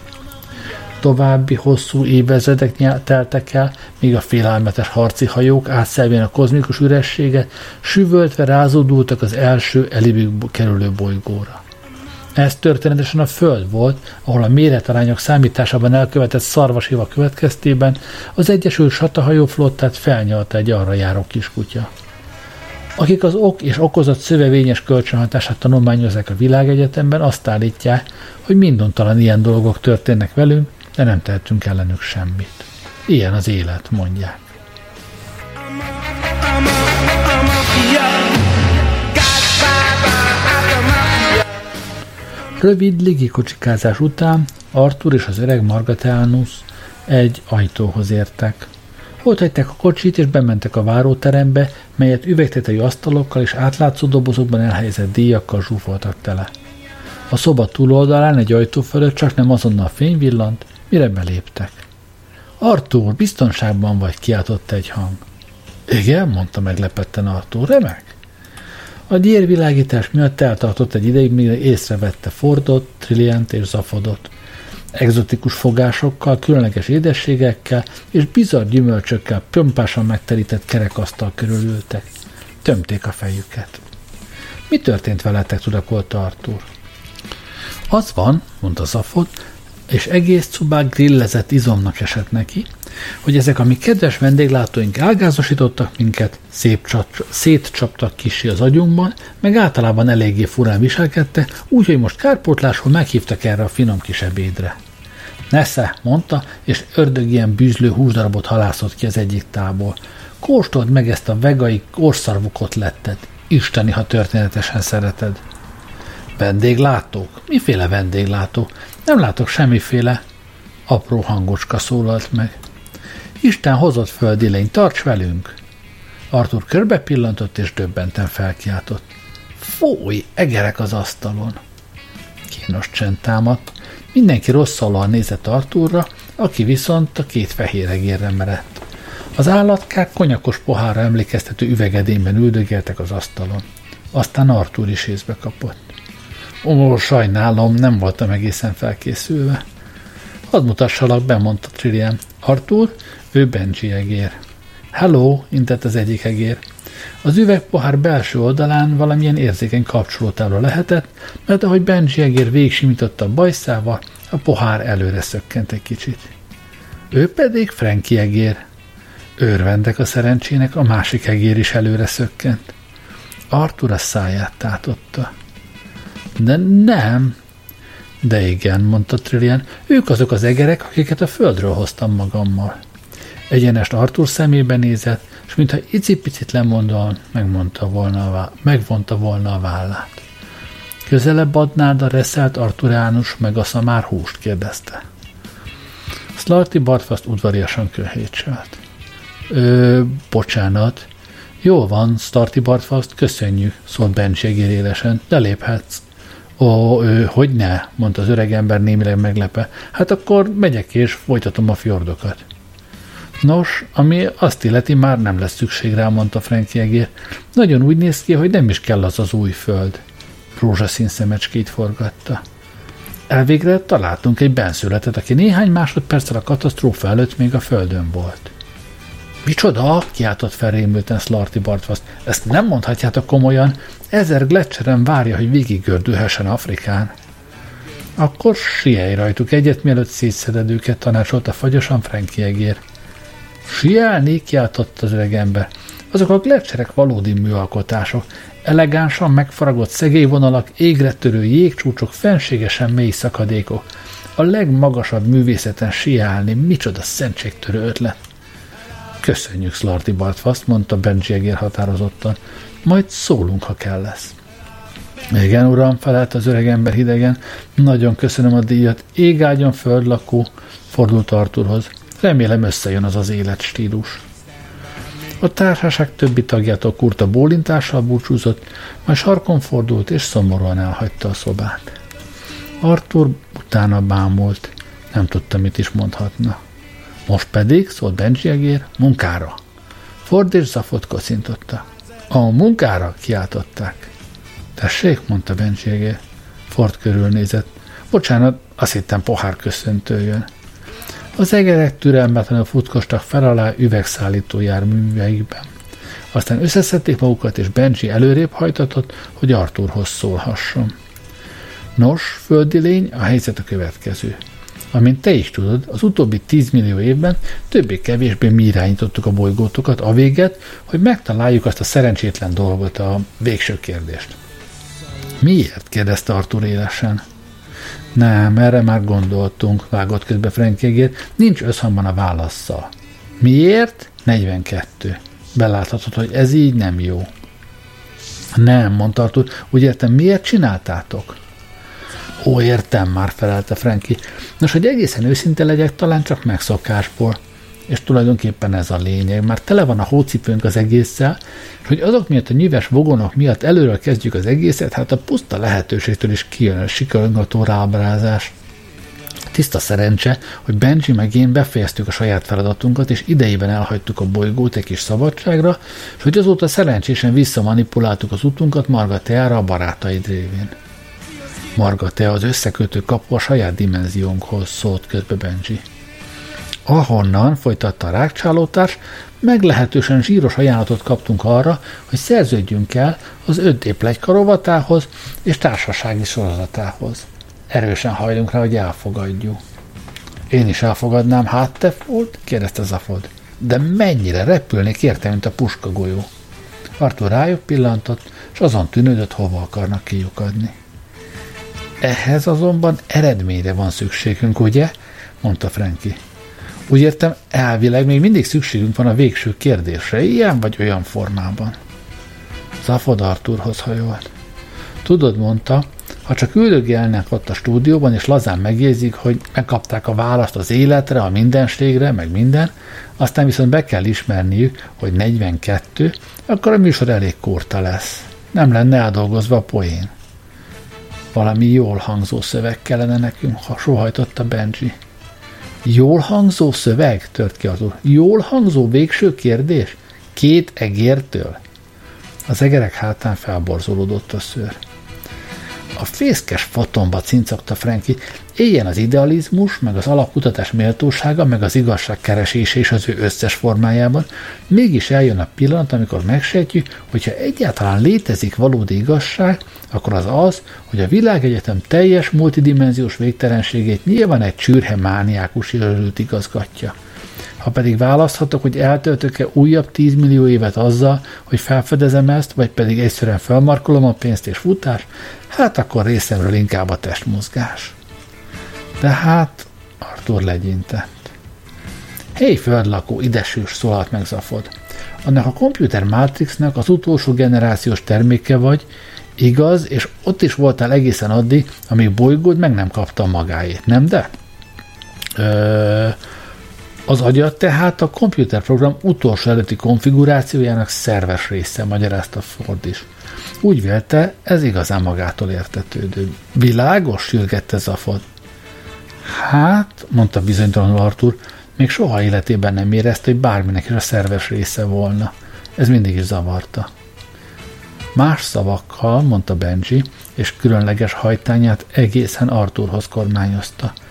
Speaker 1: További hosszú évezredek teltek el, míg a félelmetes harci hajók átszelvén a kozmikus ürességet, süvöltve rázódultak az első elibük kerülő bolygóra. Ez történetesen a Föld volt, ahol a méretarányok számításában elkövetett szarvasiva következtében az Egyesült Satahajó flottát felnyalta egy arra járó kiskutya. Akik az ok és okozat szövevényes kölcsönhatását tanulmányozzák a világegyetemben, azt állítják, hogy mindontalan ilyen dolgok történnek velünk, de nem tehetünk ellenük semmit. Ilyen az élet, mondják. Rövid légikocsikázás után Arthur és az öreg Margatelnus egy ajtóhoz értek. Ott hagyták a kocsit, és bementek a váróterembe, melyet üvegtetei asztalokkal és átlátszó dobozokban elhelyezett díjakkal zsúfoltak tele. A szoba túloldalán egy ajtó fölött csak nem azonnal fény villant, mire beléptek. Artúr, biztonságban vagy, kiáltott egy hang. Igen, mondta meglepetten Artúr, remek. A gyérvilágítás miatt eltartott egy ideig, mire észrevette Fordot, Trillient és Zafodot. Exotikus fogásokkal, különleges édességekkel és bizarr gyümölcsökkel pömpásan megterített kerekasztal körülültek. Tömték a fejüket. Mi történt veletek, tudakolta Artúr. Az van, mondta Zafod, és egész cubák grillezett izomnak esett neki, hogy ezek a mi kedves vendéglátóink elgázosítottak minket, szép csap, szétcsaptak kisi az agyunkban, meg általában eléggé furán viselkedte, úgyhogy most kárpótlásról meghívtak erre a finom kis ebédre. Nesze, mondta, és ördög ilyen bűzlő húsdarabot halászott ki az egyik tából. Kóstold meg ezt a vegai korszarvukot lettet. Isteni, ha történetesen szereted. Vendéglátók? Miféle vendéglátó? Nem látok semmiféle. Apró hangocska szólalt meg. Isten hozott földi lény, tarts velünk! Arthur körbe pillantott és döbbenten felkiáltott. Fúj, egerek az asztalon! Kínos csend támadt. Mindenki rosszalóan nézett Arthurra, aki viszont a két fehér egérre merett. Az állatkák konyakos pohára emlékeztető üvegedényben üldögéltek az asztalon. Aztán Arthur is észbe kapott. Ó, sajnálom, nem voltam egészen felkészülve. Hadd mutassalak be, mondta. Arthur, ő Benji egér. Hello, intett az egyik egér. Az üvegpohár belső oldalán valamilyen érzékeny kapcsolótábla lehetett, mert ahogy Benji egér végsimította a bajszával, a pohár előre szökkent egy kicsit. Ő pedig Frankie egér. Örvendek a szerencsének, a másik egér is előre szökkent. Arthur a száját tátotta. De nem. De igen, mondta Trillian, ők azok az egerek, akiket a földről hoztam magammal. Egyenest Arthur szemébe nézett, és mintha icipicit lemondóan megmondta volna a, megvonta volna a vállát. Közelebb adnád a reszelt Arturánus meg a szamár húst, kérdezte. Slarty Bartfast udvariasan kőhétselt. Ö, bocsánat. Jó van, Starty Bartfast, köszönjük, szólt Benji élesen, de léphetsz. Ó, ő, hogy ne, mondta az öreg ember némileg meglepe. Hát akkor megyek és folytatom a fjordokat. Nos, ami azt illeti, már nem lesz szükség rá, mondta Frankie egér. Nagyon úgy néz ki, hogy nem is kell az az új föld. Rózsaszín szemecskét forgatta. Elvégre találtunk egy benszületet, aki néhány másodperccel a katasztrófa előtt még a földön volt. Micsoda? kiáltott felrémülten Slarty Bartvast. Ezt nem mondhatjátok komolyan. Ezer gletszeren várja, hogy végiggördülhessen Afrikán. Akkor sielj rajtuk egyet, mielőtt szétszeded őket, tanácsolta fagyosan Frankie egér. Sielni? kiáltott az öreg ember. Azok a gletszerek valódi műalkotások. Elegánsan megfaragott szegélyvonalak, égre törő jégcsúcsok, fenségesen mély szakadékok. A legmagasabb művészeten siálni, micsoda szentségtörő ötlet. Köszönjük, Slarty Bartfast, mondta Benji egér határozottan. Majd szólunk, ha kell lesz. Igen, uram, felelt az öreg ember hidegen. Nagyon köszönöm a díjat. Égágyon földlakó, fordult Arturhoz. Remélem összejön az az életstílus. A társaság többi tagjától kurta bólintással búcsúzott, majd sarkon fordult és szomorúan elhagyta a szobát. Artur utána bámult, nem tudta, mit is mondhatna. Most pedig, szólt Benji egér, munkára. Ford és Zafot kocintotta. A munkára kiáltották. Tessék, mondta Benji egér. Ford körülnézett. Bocsánat, azt hittem pohár köszöntő jön. Az egerek türelmetlenül futkostak fel alá üvegszállító járműveikben. Aztán összeszedték magukat, és Benji előrébb hajtatott, hogy Arthurhoz szólhasson. Nos, földi lény, a helyzet a következő. Amint te is tudod, az utóbbi 10 millió évben többé-kevésbé mi irányítottuk a bolygótokat a véget, hogy megtaláljuk azt a szerencsétlen dolgot, a végső kérdést. Miért? kérdezte Artur élesen. Nem, erre már gondoltunk, vágott közbe Frankjegér, nincs összhangban a válaszsal. Miért? 42. Beláthatod, hogy ez így nem jó. Nem, mondta Artur, úgy értem, miért csináltátok? Ó, értem már, felelte Franki. Nos, hogy egészen őszinte legyek, talán csak megszokásból. és tulajdonképpen ez a lényeg. Már tele van a hócipőnk az egésszel, és hogy azok miatt a nyíves vogonok miatt előről kezdjük az egészet, hát a puszta lehetőségtől is kijön a sikarongató rábrázás. Tiszta szerencse, hogy Benji meg én befejeztük a saját feladatunkat, és idejében elhagytuk a bolygót egy kis szabadságra, és hogy azóta szerencsésen visszamanipuláltuk az utunkat Margateára a barátaid révén. Margatea az összekötő kapu a saját dimenziónkhoz szólt közbe Benji. Ahonnan, folytatta a rákcsálótárs, meglehetősen zsíros ajánlatot kaptunk arra, hogy szerződjünk el az 5D plegyka és társasági sorozatához. Erősen hajlunk rá, hogy elfogadjuk. Én is elfogadnám, hát te volt? kérdezte Zafod. De mennyire repülnék érte, mint a puskagolyó. Artur rájuk pillantott, és azon tűnődött, hova akarnak kiukadni. Ehhez azonban eredményre van szükségünk, ugye? mondta Franki. Úgy értem, elvileg még mindig szükségünk van a végső kérdésre, ilyen vagy olyan formában. Zafod Arturhoz hajolt. Tudod, mondta, ha csak üldögélnek ott a stúdióban, és lazán megjegyzik, hogy megkapták a választ az életre, a mindenségre, meg minden, aztán viszont be kell ismerniük, hogy 42, akkor a műsor elég kurta lesz. Nem lenne eldolgozva a poén. Valami jól hangzó szöveg kellene nekünk, ha sohajtotta Benji. Jól hangzó szöveg? tört ki az úr. Jól hangzó végső kérdés? Két egértől? Az egerek hátán felborzolódott a szőr. A fészkes fotomba cincogta Franki, éljen az idealizmus, meg az alapkutatás méltósága, meg az igazság keresése is az ő összes formájában, mégis eljön a pillanat, amikor megsejtjük, hogyha egyáltalán létezik valódi igazság, akkor az az, hogy a világegyetem teljes multidimenziós végtelenségét nyilván egy csürhe mániákus őrült igazgatja. Ha pedig választhatok, hogy eltöltök-e újabb 10 millió évet azzal, hogy felfedezem ezt, vagy pedig egyszerűen felmarkolom a pénzt és futás, hát akkor részemről inkább a testmozgás. De hát Arthur legyintett. Hé, földlakó, idesűs, szólalt meg Zafod. Annak a komputer Matrixnak az utolsó generációs terméke vagy, igaz, és ott is voltál egészen addig, amíg bolygód meg nem kapta magáét, nem de? Ö, az agyat tehát a komputerprogram utolsó előtti konfigurációjának szerves része, magyarázta Ford is. Úgy vélte, ez igazán magától értetődő. Világos, sürgette Zafod. Hát, mondta bizonytalanul Artur, még soha életében nem érezte, hogy bárminek is a szerves része volna. Ez mindig is zavarta. Más szavakkal, mondta Benji, és különleges hajtányát egészen Arturhoz kormányozta –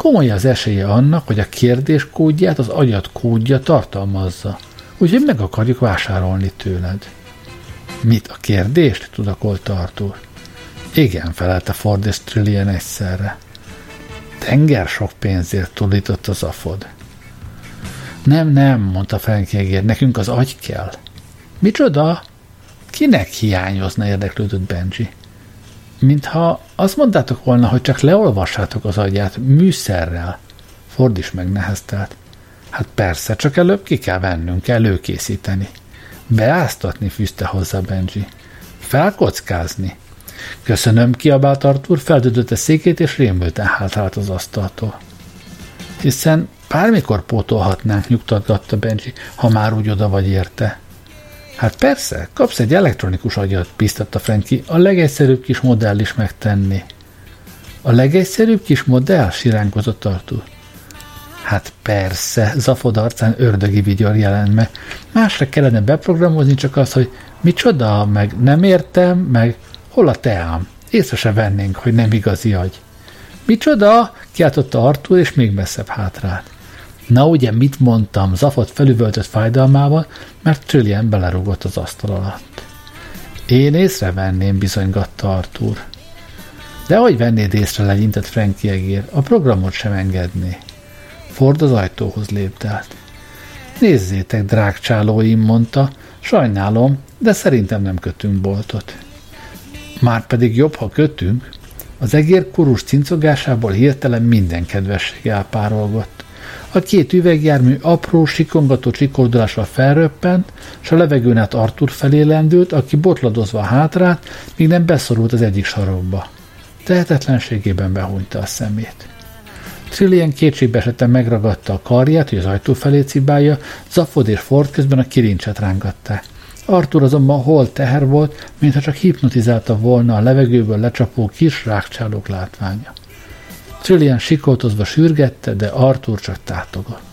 Speaker 1: komoly az esélye annak, hogy a kérdés kódját az agyat kódja tartalmazza, úgyhogy meg akarjuk vásárolni tőled. Mit a kérdést? tudakolta Arthur. Igen, felelte Ford és Trillian egyszerre. Tenger sok pénzért tudított az afod. Nem, nem, mondta Frank nekünk az agy kell. Micsoda? Kinek hiányozna érdeklődött Benji? Mintha azt mondtátok volna, hogy csak leolvassátok az agyát műszerrel. Ford is megneheztelt. Hát persze, csak előbb ki kell vennünk, előkészíteni. Beáztatni fűzte hozzá Benji. Felkockázni. Köszönöm, kiabált Artur, feldödötte székét, és rémülten hátrált az asztaltól. Hiszen bármikor pótolhatnánk, nyugtatgatta Benji, ha már úgy oda vagy érte. Hát persze, kapsz egy elektronikus agyat, biztatta Franki, a legegyszerűbb kis modell is megtenni. A legegyszerűbb kis modell? siránkozott Artur. Hát persze, Zafod arcán ördögi vigyor jelent meg. Másra kellene beprogramozni csak az, hogy micsoda, meg nem értem, meg hol a teám. Észre se vennénk, hogy nem igazi agy. Micsoda? kiáltotta Artur, és még messzebb hátrált. Na ugye mit mondtam, Zafot felüvöltött fájdalmával, mert Trillian belerúgott az asztal alatt. Én észrevenném, bizonygatta Artur. De hogy vennéd észre, legyintett Frankie egér, a programot sem engedné. Ford az ajtóhoz léptelt. Nézzétek, drágcsálóim, mondta, sajnálom, de szerintem nem kötünk boltot. Már pedig jobb, ha kötünk. Az egér kurus cincogásából hirtelen minden kedvesség elpárolgott. A két üvegjármű apró, sikongató csikordulással felröppent, és a levegőn át Artur felé lendült, aki botladozva hátrát, míg nem beszorult az egyik sarokba. Tehetetlenségében behúnyta a szemét. Trillian kétségbe esetten megragadta a karját, hogy az ajtó felé cibálja, Zafod és Ford közben a kilincset rángatták. Arthur azonban hol teher volt, mintha csak hipnotizálta volna a levegőből lecsapó kis rákcsálók látványa. Trillian sikoltozva sürgette, de Arthur csak tátogott.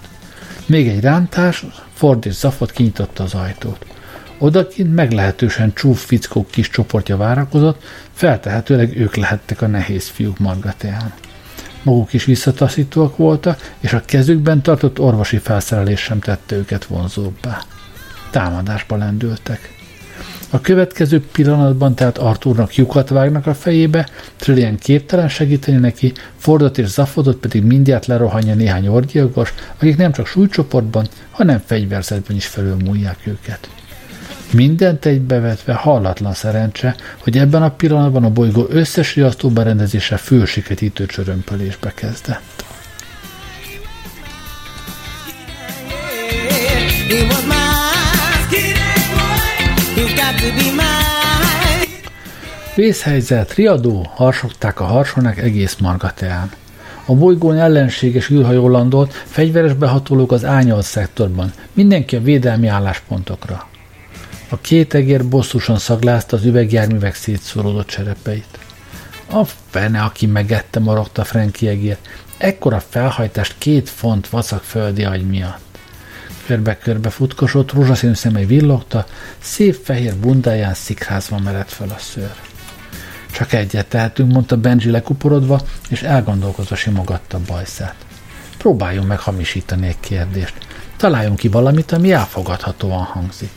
Speaker 1: Még egy rántás, Ford és Zafot kinyitotta az ajtót. Odakint meglehetősen csúf fickók kis csoportja várakozott, feltehetőleg ők lehettek a nehéz fiúk margateán. Maguk is visszataszítóak voltak, és a kezükben tartott orvosi felszerelés sem tette őket vonzóbbá. Támadásba lendültek. A következő pillanatban tehát Arthurnak lyukat vágnak a fejébe, Trillian képtelen segíteni neki, Fordot és Zafodot pedig mindjárt lerohanja néhány orgyilkos, akik nem csak súlycsoportban, hanem fegyverzetben is felülmúlják őket. Mindent egybevetve hallatlan szerencse, hogy ebben a pillanatban a bolygó összes riasztó berendezése fősiketítő csörömpölésbe kezdett. Vészhelyzet, riadó, harsogták a harsonák egész margateán. A bolygón ellenséges űrhajó landolt, fegyveres behatolók az ányalt szektorban, mindenki a védelmi álláspontokra. A két egér bosszusan szaglázta az üvegjárművek szétszóródott cserepeit. A fene, aki megette, morogta Franki egér. Ekkora felhajtást két font vacak földi agy miatt. Körbe-körbe futkosott, rózsaszínű szemei villogta, szép fehér bundáján szikrázva merett fel a szőr. Csak egyet tehetünk, mondta Benji lekuporodva, és elgondolkozva simogatta bajszát. Próbáljunk meg hamisítani egy kérdést. Találjunk ki valamit, ami elfogadhatóan hangzik.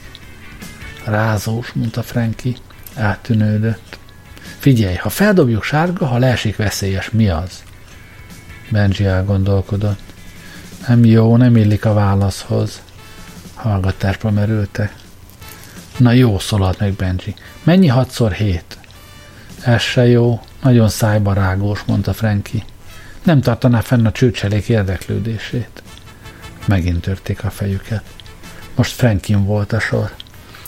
Speaker 1: Rázós, mondta Franki. Eltűnődött. Figyelj, ha feldobjuk sárga, ha leesik veszélyes, mi az? Benji elgondolkodott. Nem jó, nem illik a válaszhoz. Hallgatásba merültek. Na jó, szólalt meg Benji. Mennyi hatszor hét? Ez se jó, nagyon szájbarágós, mondta Franki. Nem tartaná fenn a csőcselék érdeklődését. Megint törték a fejüket. Most Frankin volt a sor.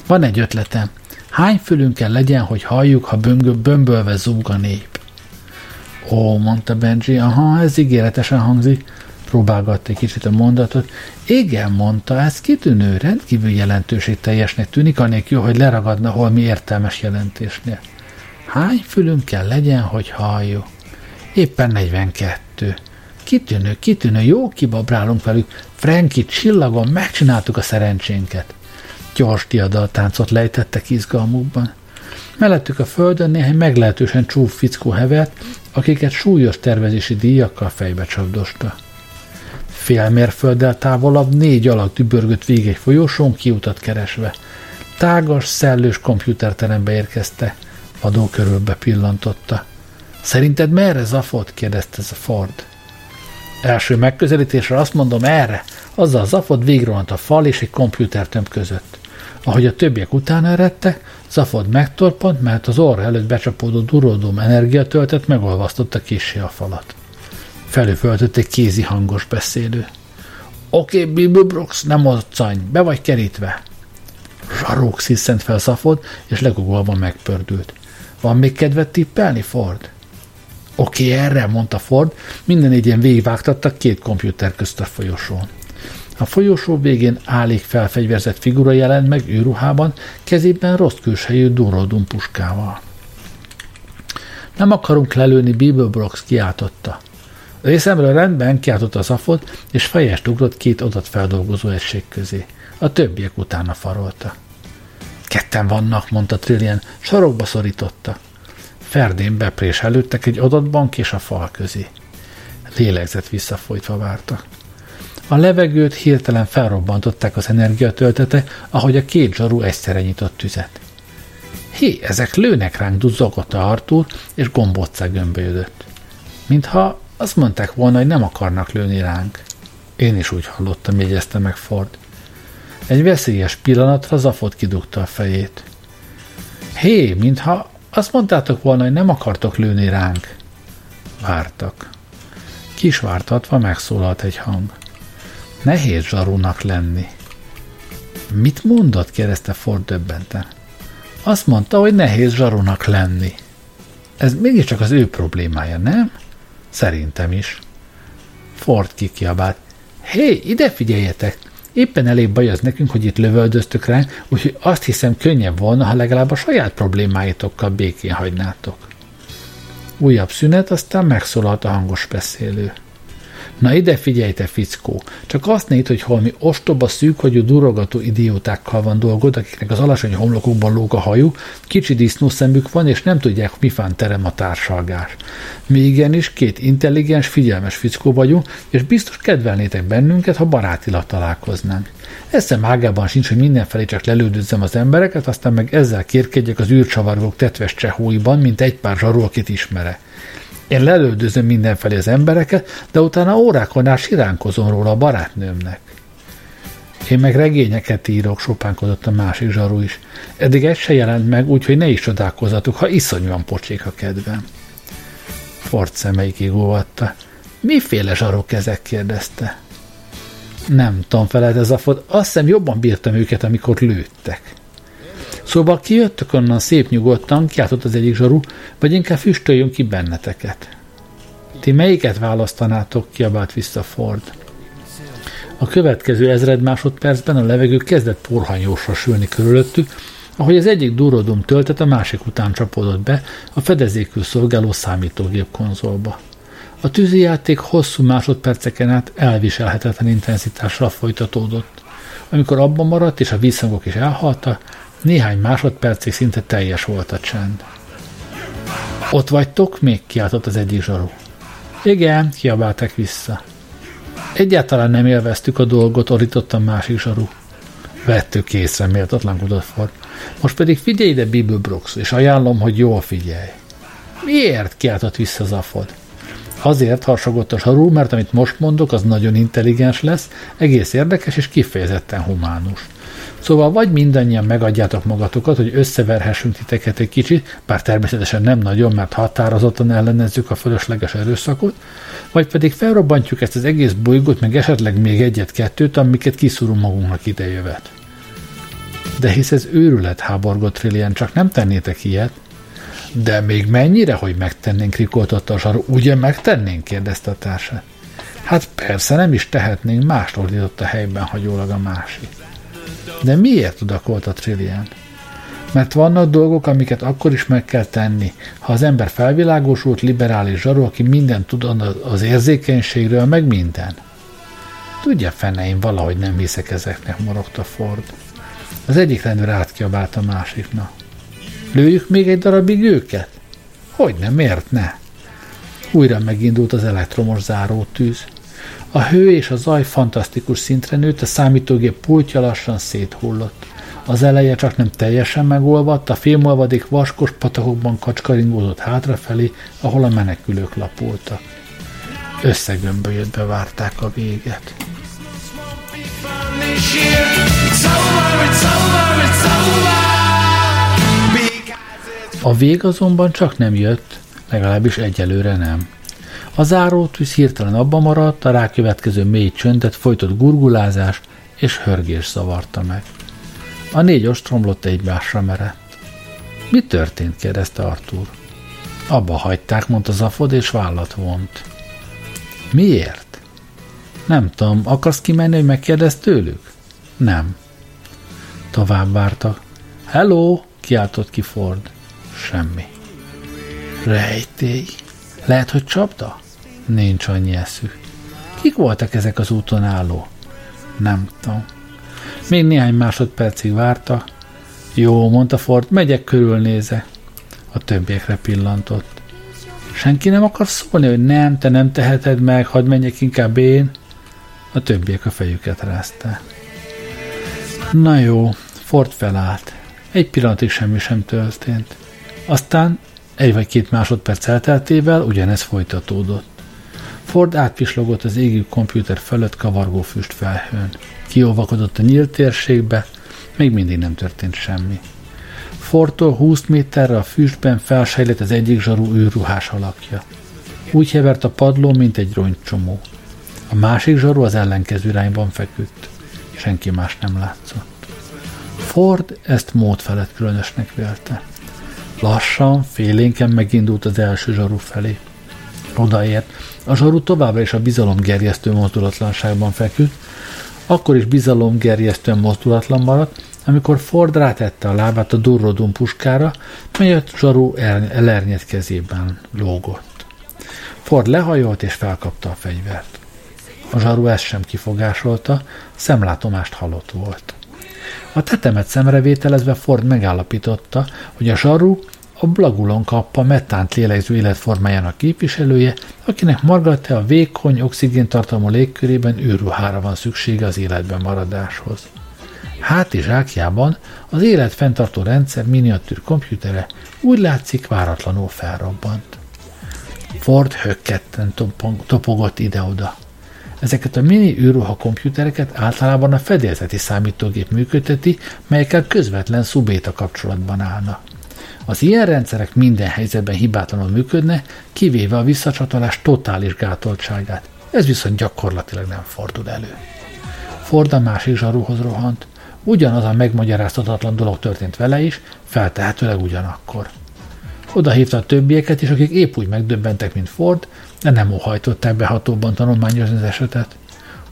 Speaker 1: Van egy ötletem. Hány fülünk kell legyen, hogy halljuk, ha böngö, bömbölve zúg a nép? Ó, mondta Benji, aha, ez ígéretesen hangzik. Próbálgatta egy kicsit a mondatot. Igen, mondta, ez kitűnő, rendkívül jelentőségteljesnek tűnik, anélkül, hogy leragadna holmi értelmes jelentésnél. Hány fülünk kell legyen, hogy halljuk? Éppen 42. Kitűnő, kitűnő, jó kibabrálunk velük. Franki, csillagon, megcsináltuk a szerencsénket. Gyors diadaltáncot lejtettek izgalmukban. Mellettük a földön néhány meglehetősen csúf fickó hevet, akiket súlyos tervezési díjakkal fejbe csapdosta. Fél mérfölddel távolabb négy alak dübörgött végig egy folyosón kiutat keresve. Tágas, szellős kompjúterterembe érkezte. Vadó körülbe pillantotta. Szerinted merre zafot? kérdezte ez a Ford. Első megközelítésre azt mondom erre. Azzal a zafot végrohant a fal és egy kompjútertömb között. Ahogy a többiek utána eredtek, Zafod megtorpant, mert az orra előtt becsapódó durodóm energiatöltet megolvasztotta kissé a falat. Felülföltött egy kézi hangos beszélő. Oké, okay, Bibi Brooks, nem moccany, be vagy kerítve. Zsarók sziszent fel és legugolva megpördült. Van még kedvet tippelni, Ford? Oké, erre, mondta Ford, minden ilyen végigvágtattak két kompjúter közt a folyosón. A folyosó végén állig felfegyverzett figura jelent meg őruhában, kezében rossz külsejű Durodum puskával. Nem akarunk lelőni, Bibelbrox kiáltotta. A részemről rendben kiáltotta az afot, és fejest ugrott két adatfeldolgozó egység közé. A többiek utána farolta. Ketten vannak, mondta Trillian, sarokba szorította. Ferdén beprés előttek egy adatbank és a fal közé. Lélegzett visszafolytva vártak. A levegőt hirtelen felrobbantották az energiatöltete, ahogy a két zsaru egyszerre nyitott tüzet. Hé, ezek lőnek ránk, duzzogott a Artúr, és gombóccá gömbölyödött. Mintha azt mondták volna, hogy nem akarnak lőni ránk. Én is úgy hallottam, jegyezte meg Ford. Egy veszélyes pillanatra Zafot kidugta a fejét. Hé, mintha azt mondtátok volna, hogy nem akartok lőni ránk. Vártak. Kisvártatva megszólalt egy hang. Nehéz zsarúnak lenni. Mit mondott? kérdezte Ford döbbenten. Azt mondta, hogy nehéz zsarúnak lenni. Ez mégiscsak az ő problémája, nem? Szerintem is. Ford kikiabált. Hé, ide figyeljetek! Éppen elég baj az nekünk, hogy itt lövöldöztök ránk, úgyhogy azt hiszem könnyebb volna, ha legalább a saját problémáitokkal békén hagynátok. Újabb szünet, aztán megszólalt a hangos beszélő. Na ide figyelj, te fickó! Csak azt nézd, hogy holmi ostoba, szűkhagyú, durogató idiótákkal van dolgod, akiknek az alacsony homlokukban lóg a hajú, kicsi disznószemük van, és nem tudják, mifán terem a társalgás. Mi igenis két intelligens, figyelmes fickó vagyunk, és biztos kedvelnétek bennünket, ha barátilag találkoznánk. Eszem ágában sincs, hogy mindenfelé csak lelődözzem az embereket, aztán meg ezzel kérkedjek az űrcsavargók tetves csehóiban, mint egy pár zsarú, akit ismerek. Én lelődözöm mindenfelé az embereket, de utána órákon át siránkozom róla a barátnőmnek. Én meg regényeket írok, sopánkodott a másik zsaru is. Eddig egy se jelent meg, úgyhogy ne is csodálkozzatok, ha iszonyúan pocsék a kedvem. Ford szemeik igóvatta. Miféle zsarok ezek? kérdezte. Nem tudom, feled ez a fod. Azt hiszem jobban bírtam őket, amikor lőttek. Szóval kijöttök onnan szép nyugodtan, kiáltott az egyik zsaru, vagy inkább füstöljön ki benneteket. Ti melyiket választanátok, kiabált vissza Ford. A következő ezred másodpercben a levegő kezdett porhanyósra sülni körülöttük, ahogy az egyik durodum töltet a másik után csapódott be a fedezékül szolgáló számítógép konzolba. A tűzijáték hosszú másodperceken át elviselhetetlen intenzitással folytatódott. Amikor abban maradt és a vízhangok is elhaltak, néhány másodpercig szinte teljes volt a csend. Ott vagytok? Még kiáltott az egyik zsaru. Igen, kiabálták vissza. Egyáltalán nem élveztük a dolgot, ordított a másik zsaru. Vettük észre, méltatlankodott Ford. Most pedig figyelj ide, Bibi Brooks, és ajánlom, hogy jól figyelj. Miért? kiáltott vissza Zafod. Azért harsogott a sarú, mert amit most mondok, az nagyon intelligens lesz, egész érdekes és kifejezetten humánus. Szóval vagy mindannyian megadjátok magatokat, hogy összeverhessünk titeket egy kicsit, bár természetesen nem nagyon, mert határozottan ellenezzük a fölösleges erőszakot, vagy pedig felrobbantjuk ezt az egész bolygót, meg esetleg még egyet-kettőt, amiket kiszúrunk magunknak idejövet. De hisz ez őrület, háborgott Trillian, csak nem tennétek ilyet. De még mennyire, hogy megtennénk, rikoltotta a zsaru. Ugye megtennénk? kérdezte a társa. Hát persze, nem is tehetnénk, mást ordított a helyben hagyólag a másik. De miért tudakolt a Trillian? Mert vannak dolgok, amiket akkor is meg kell tenni, ha az ember felvilágosult, liberális zsaró, aki mindent tud az érzékenységről, meg minden. Tudja fene, én valahogy nem hiszek ezeknek, morogta Ford. Az egyik rendőr átkiabált a másiknak. Lőjük még egy darabig őket? Hogy nem, miért ne? Újra megindult az elektromos zárótűz. A hő és a zaj fantasztikus szintre nőtt, a számítógép pultja lassan széthullott. Az eleje csak nem teljesen megolvadt, a fémolvadék vaskos patakokban kacskaringózott hátrafelé, ahol a menekülők lapultak. Összegömbölyödve várták a véget. A vég azonban csak nem jött, legalábbis egyelőre nem. A zárótűz hirtelen abba maradt, a rákövetkező mély csöndet folytott gurgulázás és hörgés zavarta meg. A négy ostromlott egymásra merett. Mi történt? kérdezte Artur. Abba hagyták, mondta Zafod, és vállat vont. Miért? Nem tudom, akarsz kimenni, hogy megkérdezz tőlük? Nem. Tovább vártak. Hello! kiáltott ki Ford. Semmi. Rejtély. Lehet, hogy csapda? Nincs annyi eszük. Kik voltak ezek az úton álló? Nem tudom. Még néhány másodpercig várta. Jó, mondta Ford, megyek körülnéze. A többiekre pillantott. Senki nem akar szólni, hogy nem, te nem teheted meg, hadd menjek inkább én? A többiek a fejüket rázták. Na jó, Ford felállt. Egy pillanatig semmi sem történt. Aztán egy vagy két másodperc elteltével ugyanez folytatódott. Ford átpislogott az égő kompjúter felett kavargó füst felhőn. Kiolvakodott a nyílt térségbe, még mindig nem történt semmi. Fordtól 20 méterre a füstben felsejlett az egyik zsarú űrruhás alakja. Úgy hevert a padló, mint egy rongycsomó. A másik zsaru az ellenkező irányban feküdt. Senki más nem látszott. Ford ezt mód felett különösnek vélte. Lassan, félénken megindult az első zsaru felé. Odaért. A zsaru továbbra is a bizalomgerjesztő mozdulatlanságban feküdt, akkor is bizalomgerjesztően mozdulatlan maradt, amikor Ford rátette a lábát a durrodum puskára, mely a zsaru elernyett kezében lógott. Ford lehajolt és felkapta a fegyvert. A zsaru ezt sem kifogásolta, szemlátomást halott volt. A tetemet szemrevételezve Ford megállapította, hogy a zsaru a blagulon kappa metánt lélegző életformájának képviselője, akinek Margaret a vékony, oxigéntartalmú légkörében űrruhára van szüksége az életben maradáshoz. Háti zsákjában az élet fenntartó rendszer miniatűr kompjútere úgy látszik váratlanul felrobbant. Ford hökketten topogott ide-oda. Ezeket a mini űrruha kompjútereket általában a fedélzeti számítógép működteti, melyekkel közvetlen szubéta kapcsolatban állnak. Az ilyen rendszerek minden helyzetben hibátlanul működne, kivéve a visszacsatolás totális gátoltságát. Ez viszont gyakorlatilag nem fordul elő. Ford a másik zsaruhoz rohant. Ugyanaz a megmagyarázhatatlan dolog történt vele is, feltehetőleg ugyanakkor. Oda hívta a többieket is, akik épp úgy megdöbbentek, mint Ford, de nem óhajtották behatóban tanulmányozni az esetet.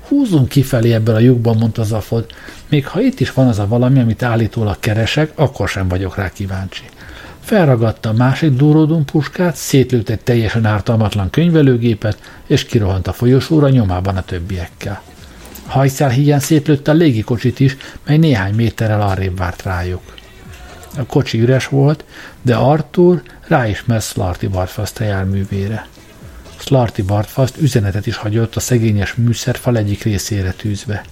Speaker 1: Húzzunk kifelé ebből a lyukban, mondta Zafod. Még ha itt is van az a valami, amit állítólag keresek, akkor sem vagyok rá kíváncsi. Felragadta a másik duródum puskát, szétlőtt egy teljesen ártalmatlan könyvelőgépet, és kirohant a folyosóra nyomában a többiekkel. Hajszál híján szétlőtte a légikocsit is, mely néhány méterrel arrébb várt rájuk. A kocsi üres volt, de Arthur ráismert Slarty Bartfast járművére. Slarty Bartfast üzenetet is hagyott a szegényes műszerfal egyik részére tűzve.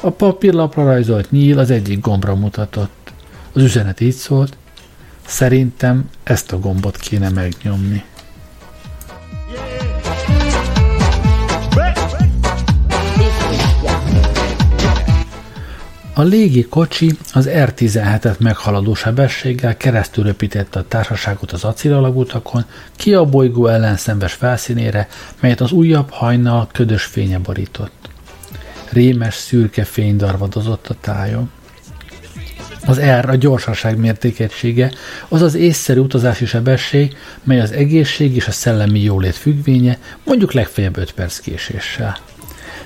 Speaker 1: A papírlapra rajzolt nyíl az egyik gombra mutatott. Az üzenet így szólt, szerintem ezt a gombot kéne megnyomni. A légi kocsi az R-17-et meghaladó sebességgel keresztül röpítette a társaságot az acélalagútakon, ki a bolygó ellenszembes felszínére, melyet az újabb hajnal ködös fénye borított. Rémes, szürke fény darvadozott a tájon. Az R a gyorsaság mértékegysége, az az észszerű utazási sebesség, mely az egészség és a szellemi jólét függvénye, mondjuk legfeljebb 5 perc késéssel.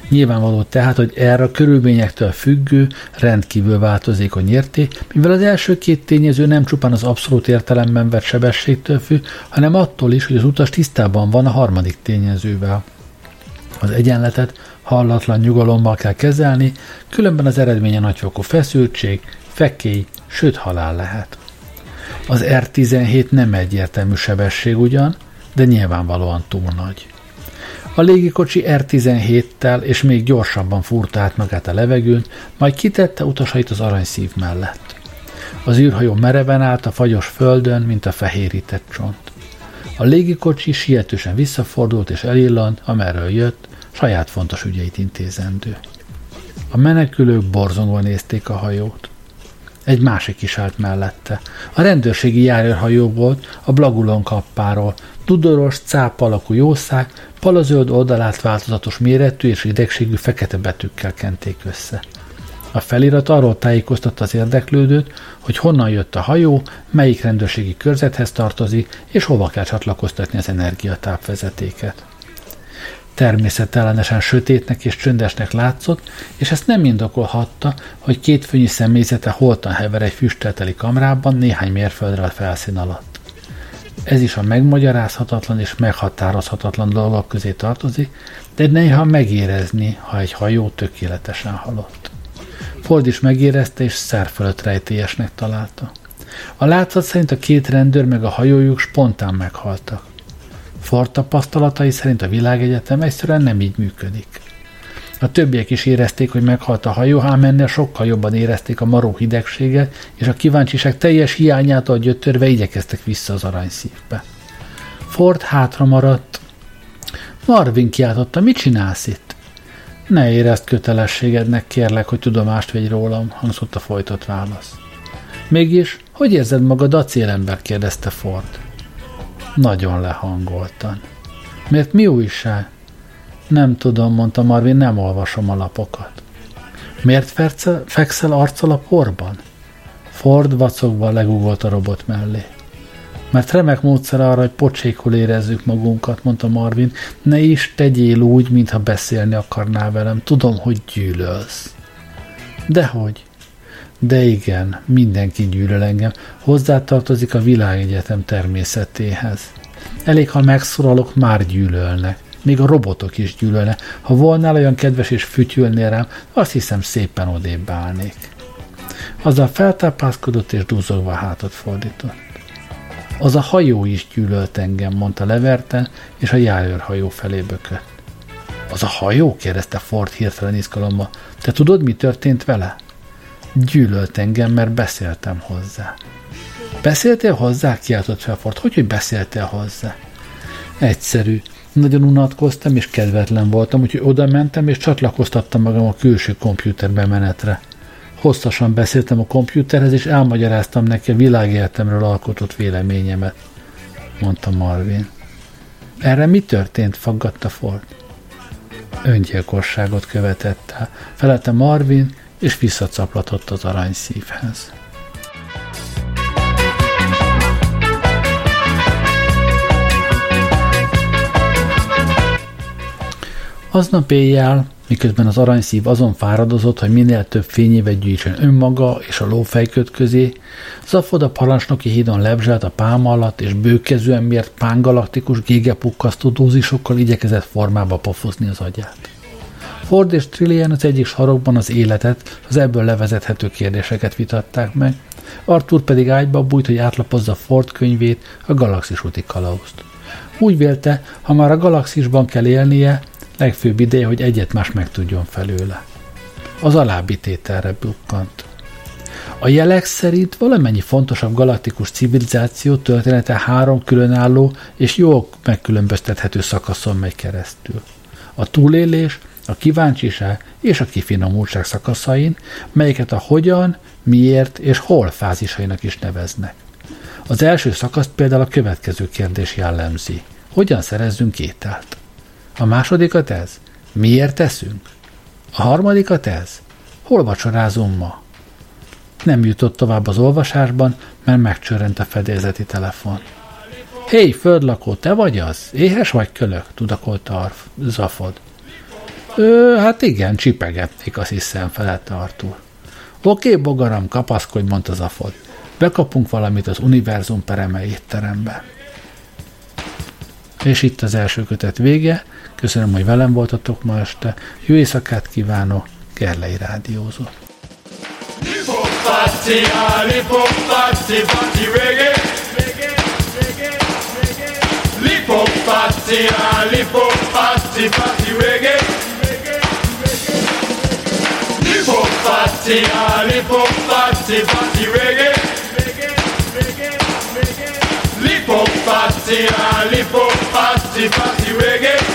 Speaker 1: Nyilvánvaló tehát, hogy erre a körülményektől függő, rendkívül változékony érték, mivel az első két tényező nem csupán az abszolút értelemben vett sebességtől függ, hanem attól is, hogy az utas tisztában van a harmadik tényezővel. Az egyenletet hallatlan nyugalommal kell kezelni, különben az eredménye nagyfokú feszültség, fekély, sőt halál lehet. Az R17 nem egyértelmű sebesség ugyan, de nyilvánvalóan túl nagy. A légikocsi R-17-tel és még gyorsabban fúrta át magát a levegőn, majd kitette utasait az aranyszív mellett. Az űrhajó mereven állt a fagyos földön, mint a fehérített csont. A légikocsi sietősen visszafordult és elillant, amerről jött, saját fontos ügyeit intézendő. A menekülők borzongva nézték a hajót. Egy másik is állt mellette. A rendőrségi járőrhajó volt a Blagulon kappáról, tudoros, cáp alakú jószág, palazöld oldalát változatos méretű és idegségű fekete betűkkel kenték össze. A felirat arról tájékoztatta az érdeklődőt, hogy honnan jött a hajó, melyik rendőrségi körzethez tartozik, és hova kell csatlakoztatni az energiatápvezetéket. Természetellenesen sötétnek és csöndesnek látszott, és ezt nem indokolhatta, hogy két főnyi személyzete holtan hever egy füstelteli kamrában néhány mérföldre a felszín alatt. Ez is a megmagyarázhatatlan és meghatározhatatlan dolgok közé tartozik, de néha megérezni, ha egy hajó tökéletesen halott. Ford is megérezte és fölött rejtélyesnek találta. A látszat szerint a két rendőr meg a hajójuk spontán meghaltak. Ford tapasztalatai szerint a világegyetem egyszerűen nem így működik. A többiek is érezték, hogy meghalt a hajó, ám ennél sokkal jobban érezték a maró hidegséget, és a kíváncsiság teljes hiányától gyötörve igyekeztek vissza az aranyszívbe. Ford hátra maradt. Marvin kiáltotta, mit csinálsz itt? Ne érezd kötelességednek, kérlek, hogy tudomást vegy rólam, hangzott a folytott válasz. Mégis, hogy érzed magad acélember? kérdezte Ford. Nagyon lehangoltan. Miért mi újság? Nem tudom, mondta Marvin, nem olvasom a lapokat. Miért fekszel, fekszel arccal a porban? Ford vacogva legugolt a robot mellé. Mert remek módszer arra, hogy pocsékul érezzük magunkat, mondta Marvin. Ne is tegyél úgy, mintha beszélni akarnál velem. Tudom, hogy gyűlölsz. Dehogy. De igen, mindenki gyűlöl engem. Hozzátartozik a világegyetem természetéhez. Elég, ha megszorolok, már gyűlölnek. Még a robotok is gyűlölnek. Ha volnál olyan kedves és fütyülnél rám, azt hiszem szépen odébb állnék. Azzal feltápászkodott és dúzogva hátat fordított. Az a hajó is gyűlölt engem, mondta Leverten, és a járőrhajó felé bökött. Az a hajó? kérdezte Ford hirtelen izgalommal. Te tudod, mi történt vele? Gyűlölt engem, mert beszéltem hozzá. Beszéltél hozzá? kiáltott fel Ford. Hogy, hogy beszéltél hozzá? Egyszerű. Nagyon unatkoztam és kedvetlen voltam, úgyhogy oda mentem és csatlakoztattam magam a külső komputer bemenetre. Hosszasan beszéltem a komputerhez, és elmagyaráztam neki a világéletemről alkotott véleményemet, mondta Marvin. Erre mi történt? faggatta Ford. Öngyilkosságot követett el, felelte Marvin, és visszacaplatott az aranyszívhez. Aznap éjjel, miközben az aranyszív azon fáradozott, hogy minél több fényévet gyűjtsön önmaga és a lófejköt közé, Zafod a parancsnoki hídon lebzselt a pálma alatt, és bőkezően mért pángalaktikus gégepukkasztó dózisokkal igyekezett formába pofozni az agyát. Ford és Trillian az egyik sarokban az életet, az ebből levezethető kérdéseket vitatták meg, Arthur pedig ágyba bújt, hogy átlapozza Ford könyvét, a galaxis úti kalauzt. Úgy vélte, ha már a galaxisban kell élnie, legfőbb ideje, hogy egyet más megtudjon felőle. Az alábbi tételre bukkant. A jelek szerint valamennyi fontosabb galaktikus civilizáció története három különálló és jól megkülönböztethető szakaszon megy keresztül. A túlélés, a kíváncsiság és a kifinomultság szakaszain, melyeket a hogyan, miért és hol fázisainak is neveznek. Az első szakaszt például a következő kérdés jellemzi. Hogyan szerezzünk ételt? A másodikat ez? Miért teszünk? A harmadikat ez? Hol vacsorázunk ma? Nem jutott tovább az olvasásban, mert megcsörrent a fedélzeti telefon. Hé, hey, földlakó, te vagy az? Éhes vagy kölök? tudakolta a Zafod. Ö, hát igen, csipegették, azt hiszem, felette Artur. Oké, bogaram, kapaszkodj, mondta Zafod. Bekapunk valamit az univerzum pereme étterembe. És itt az első kötet vége. Köszönöm, hogy velem voltatok ma este. Jó éjszakát kívánok, Gerlei Rádiózó. Lip up, party, party, allez pour party, party reggae. Lipo party, allez pour fatty, reggae.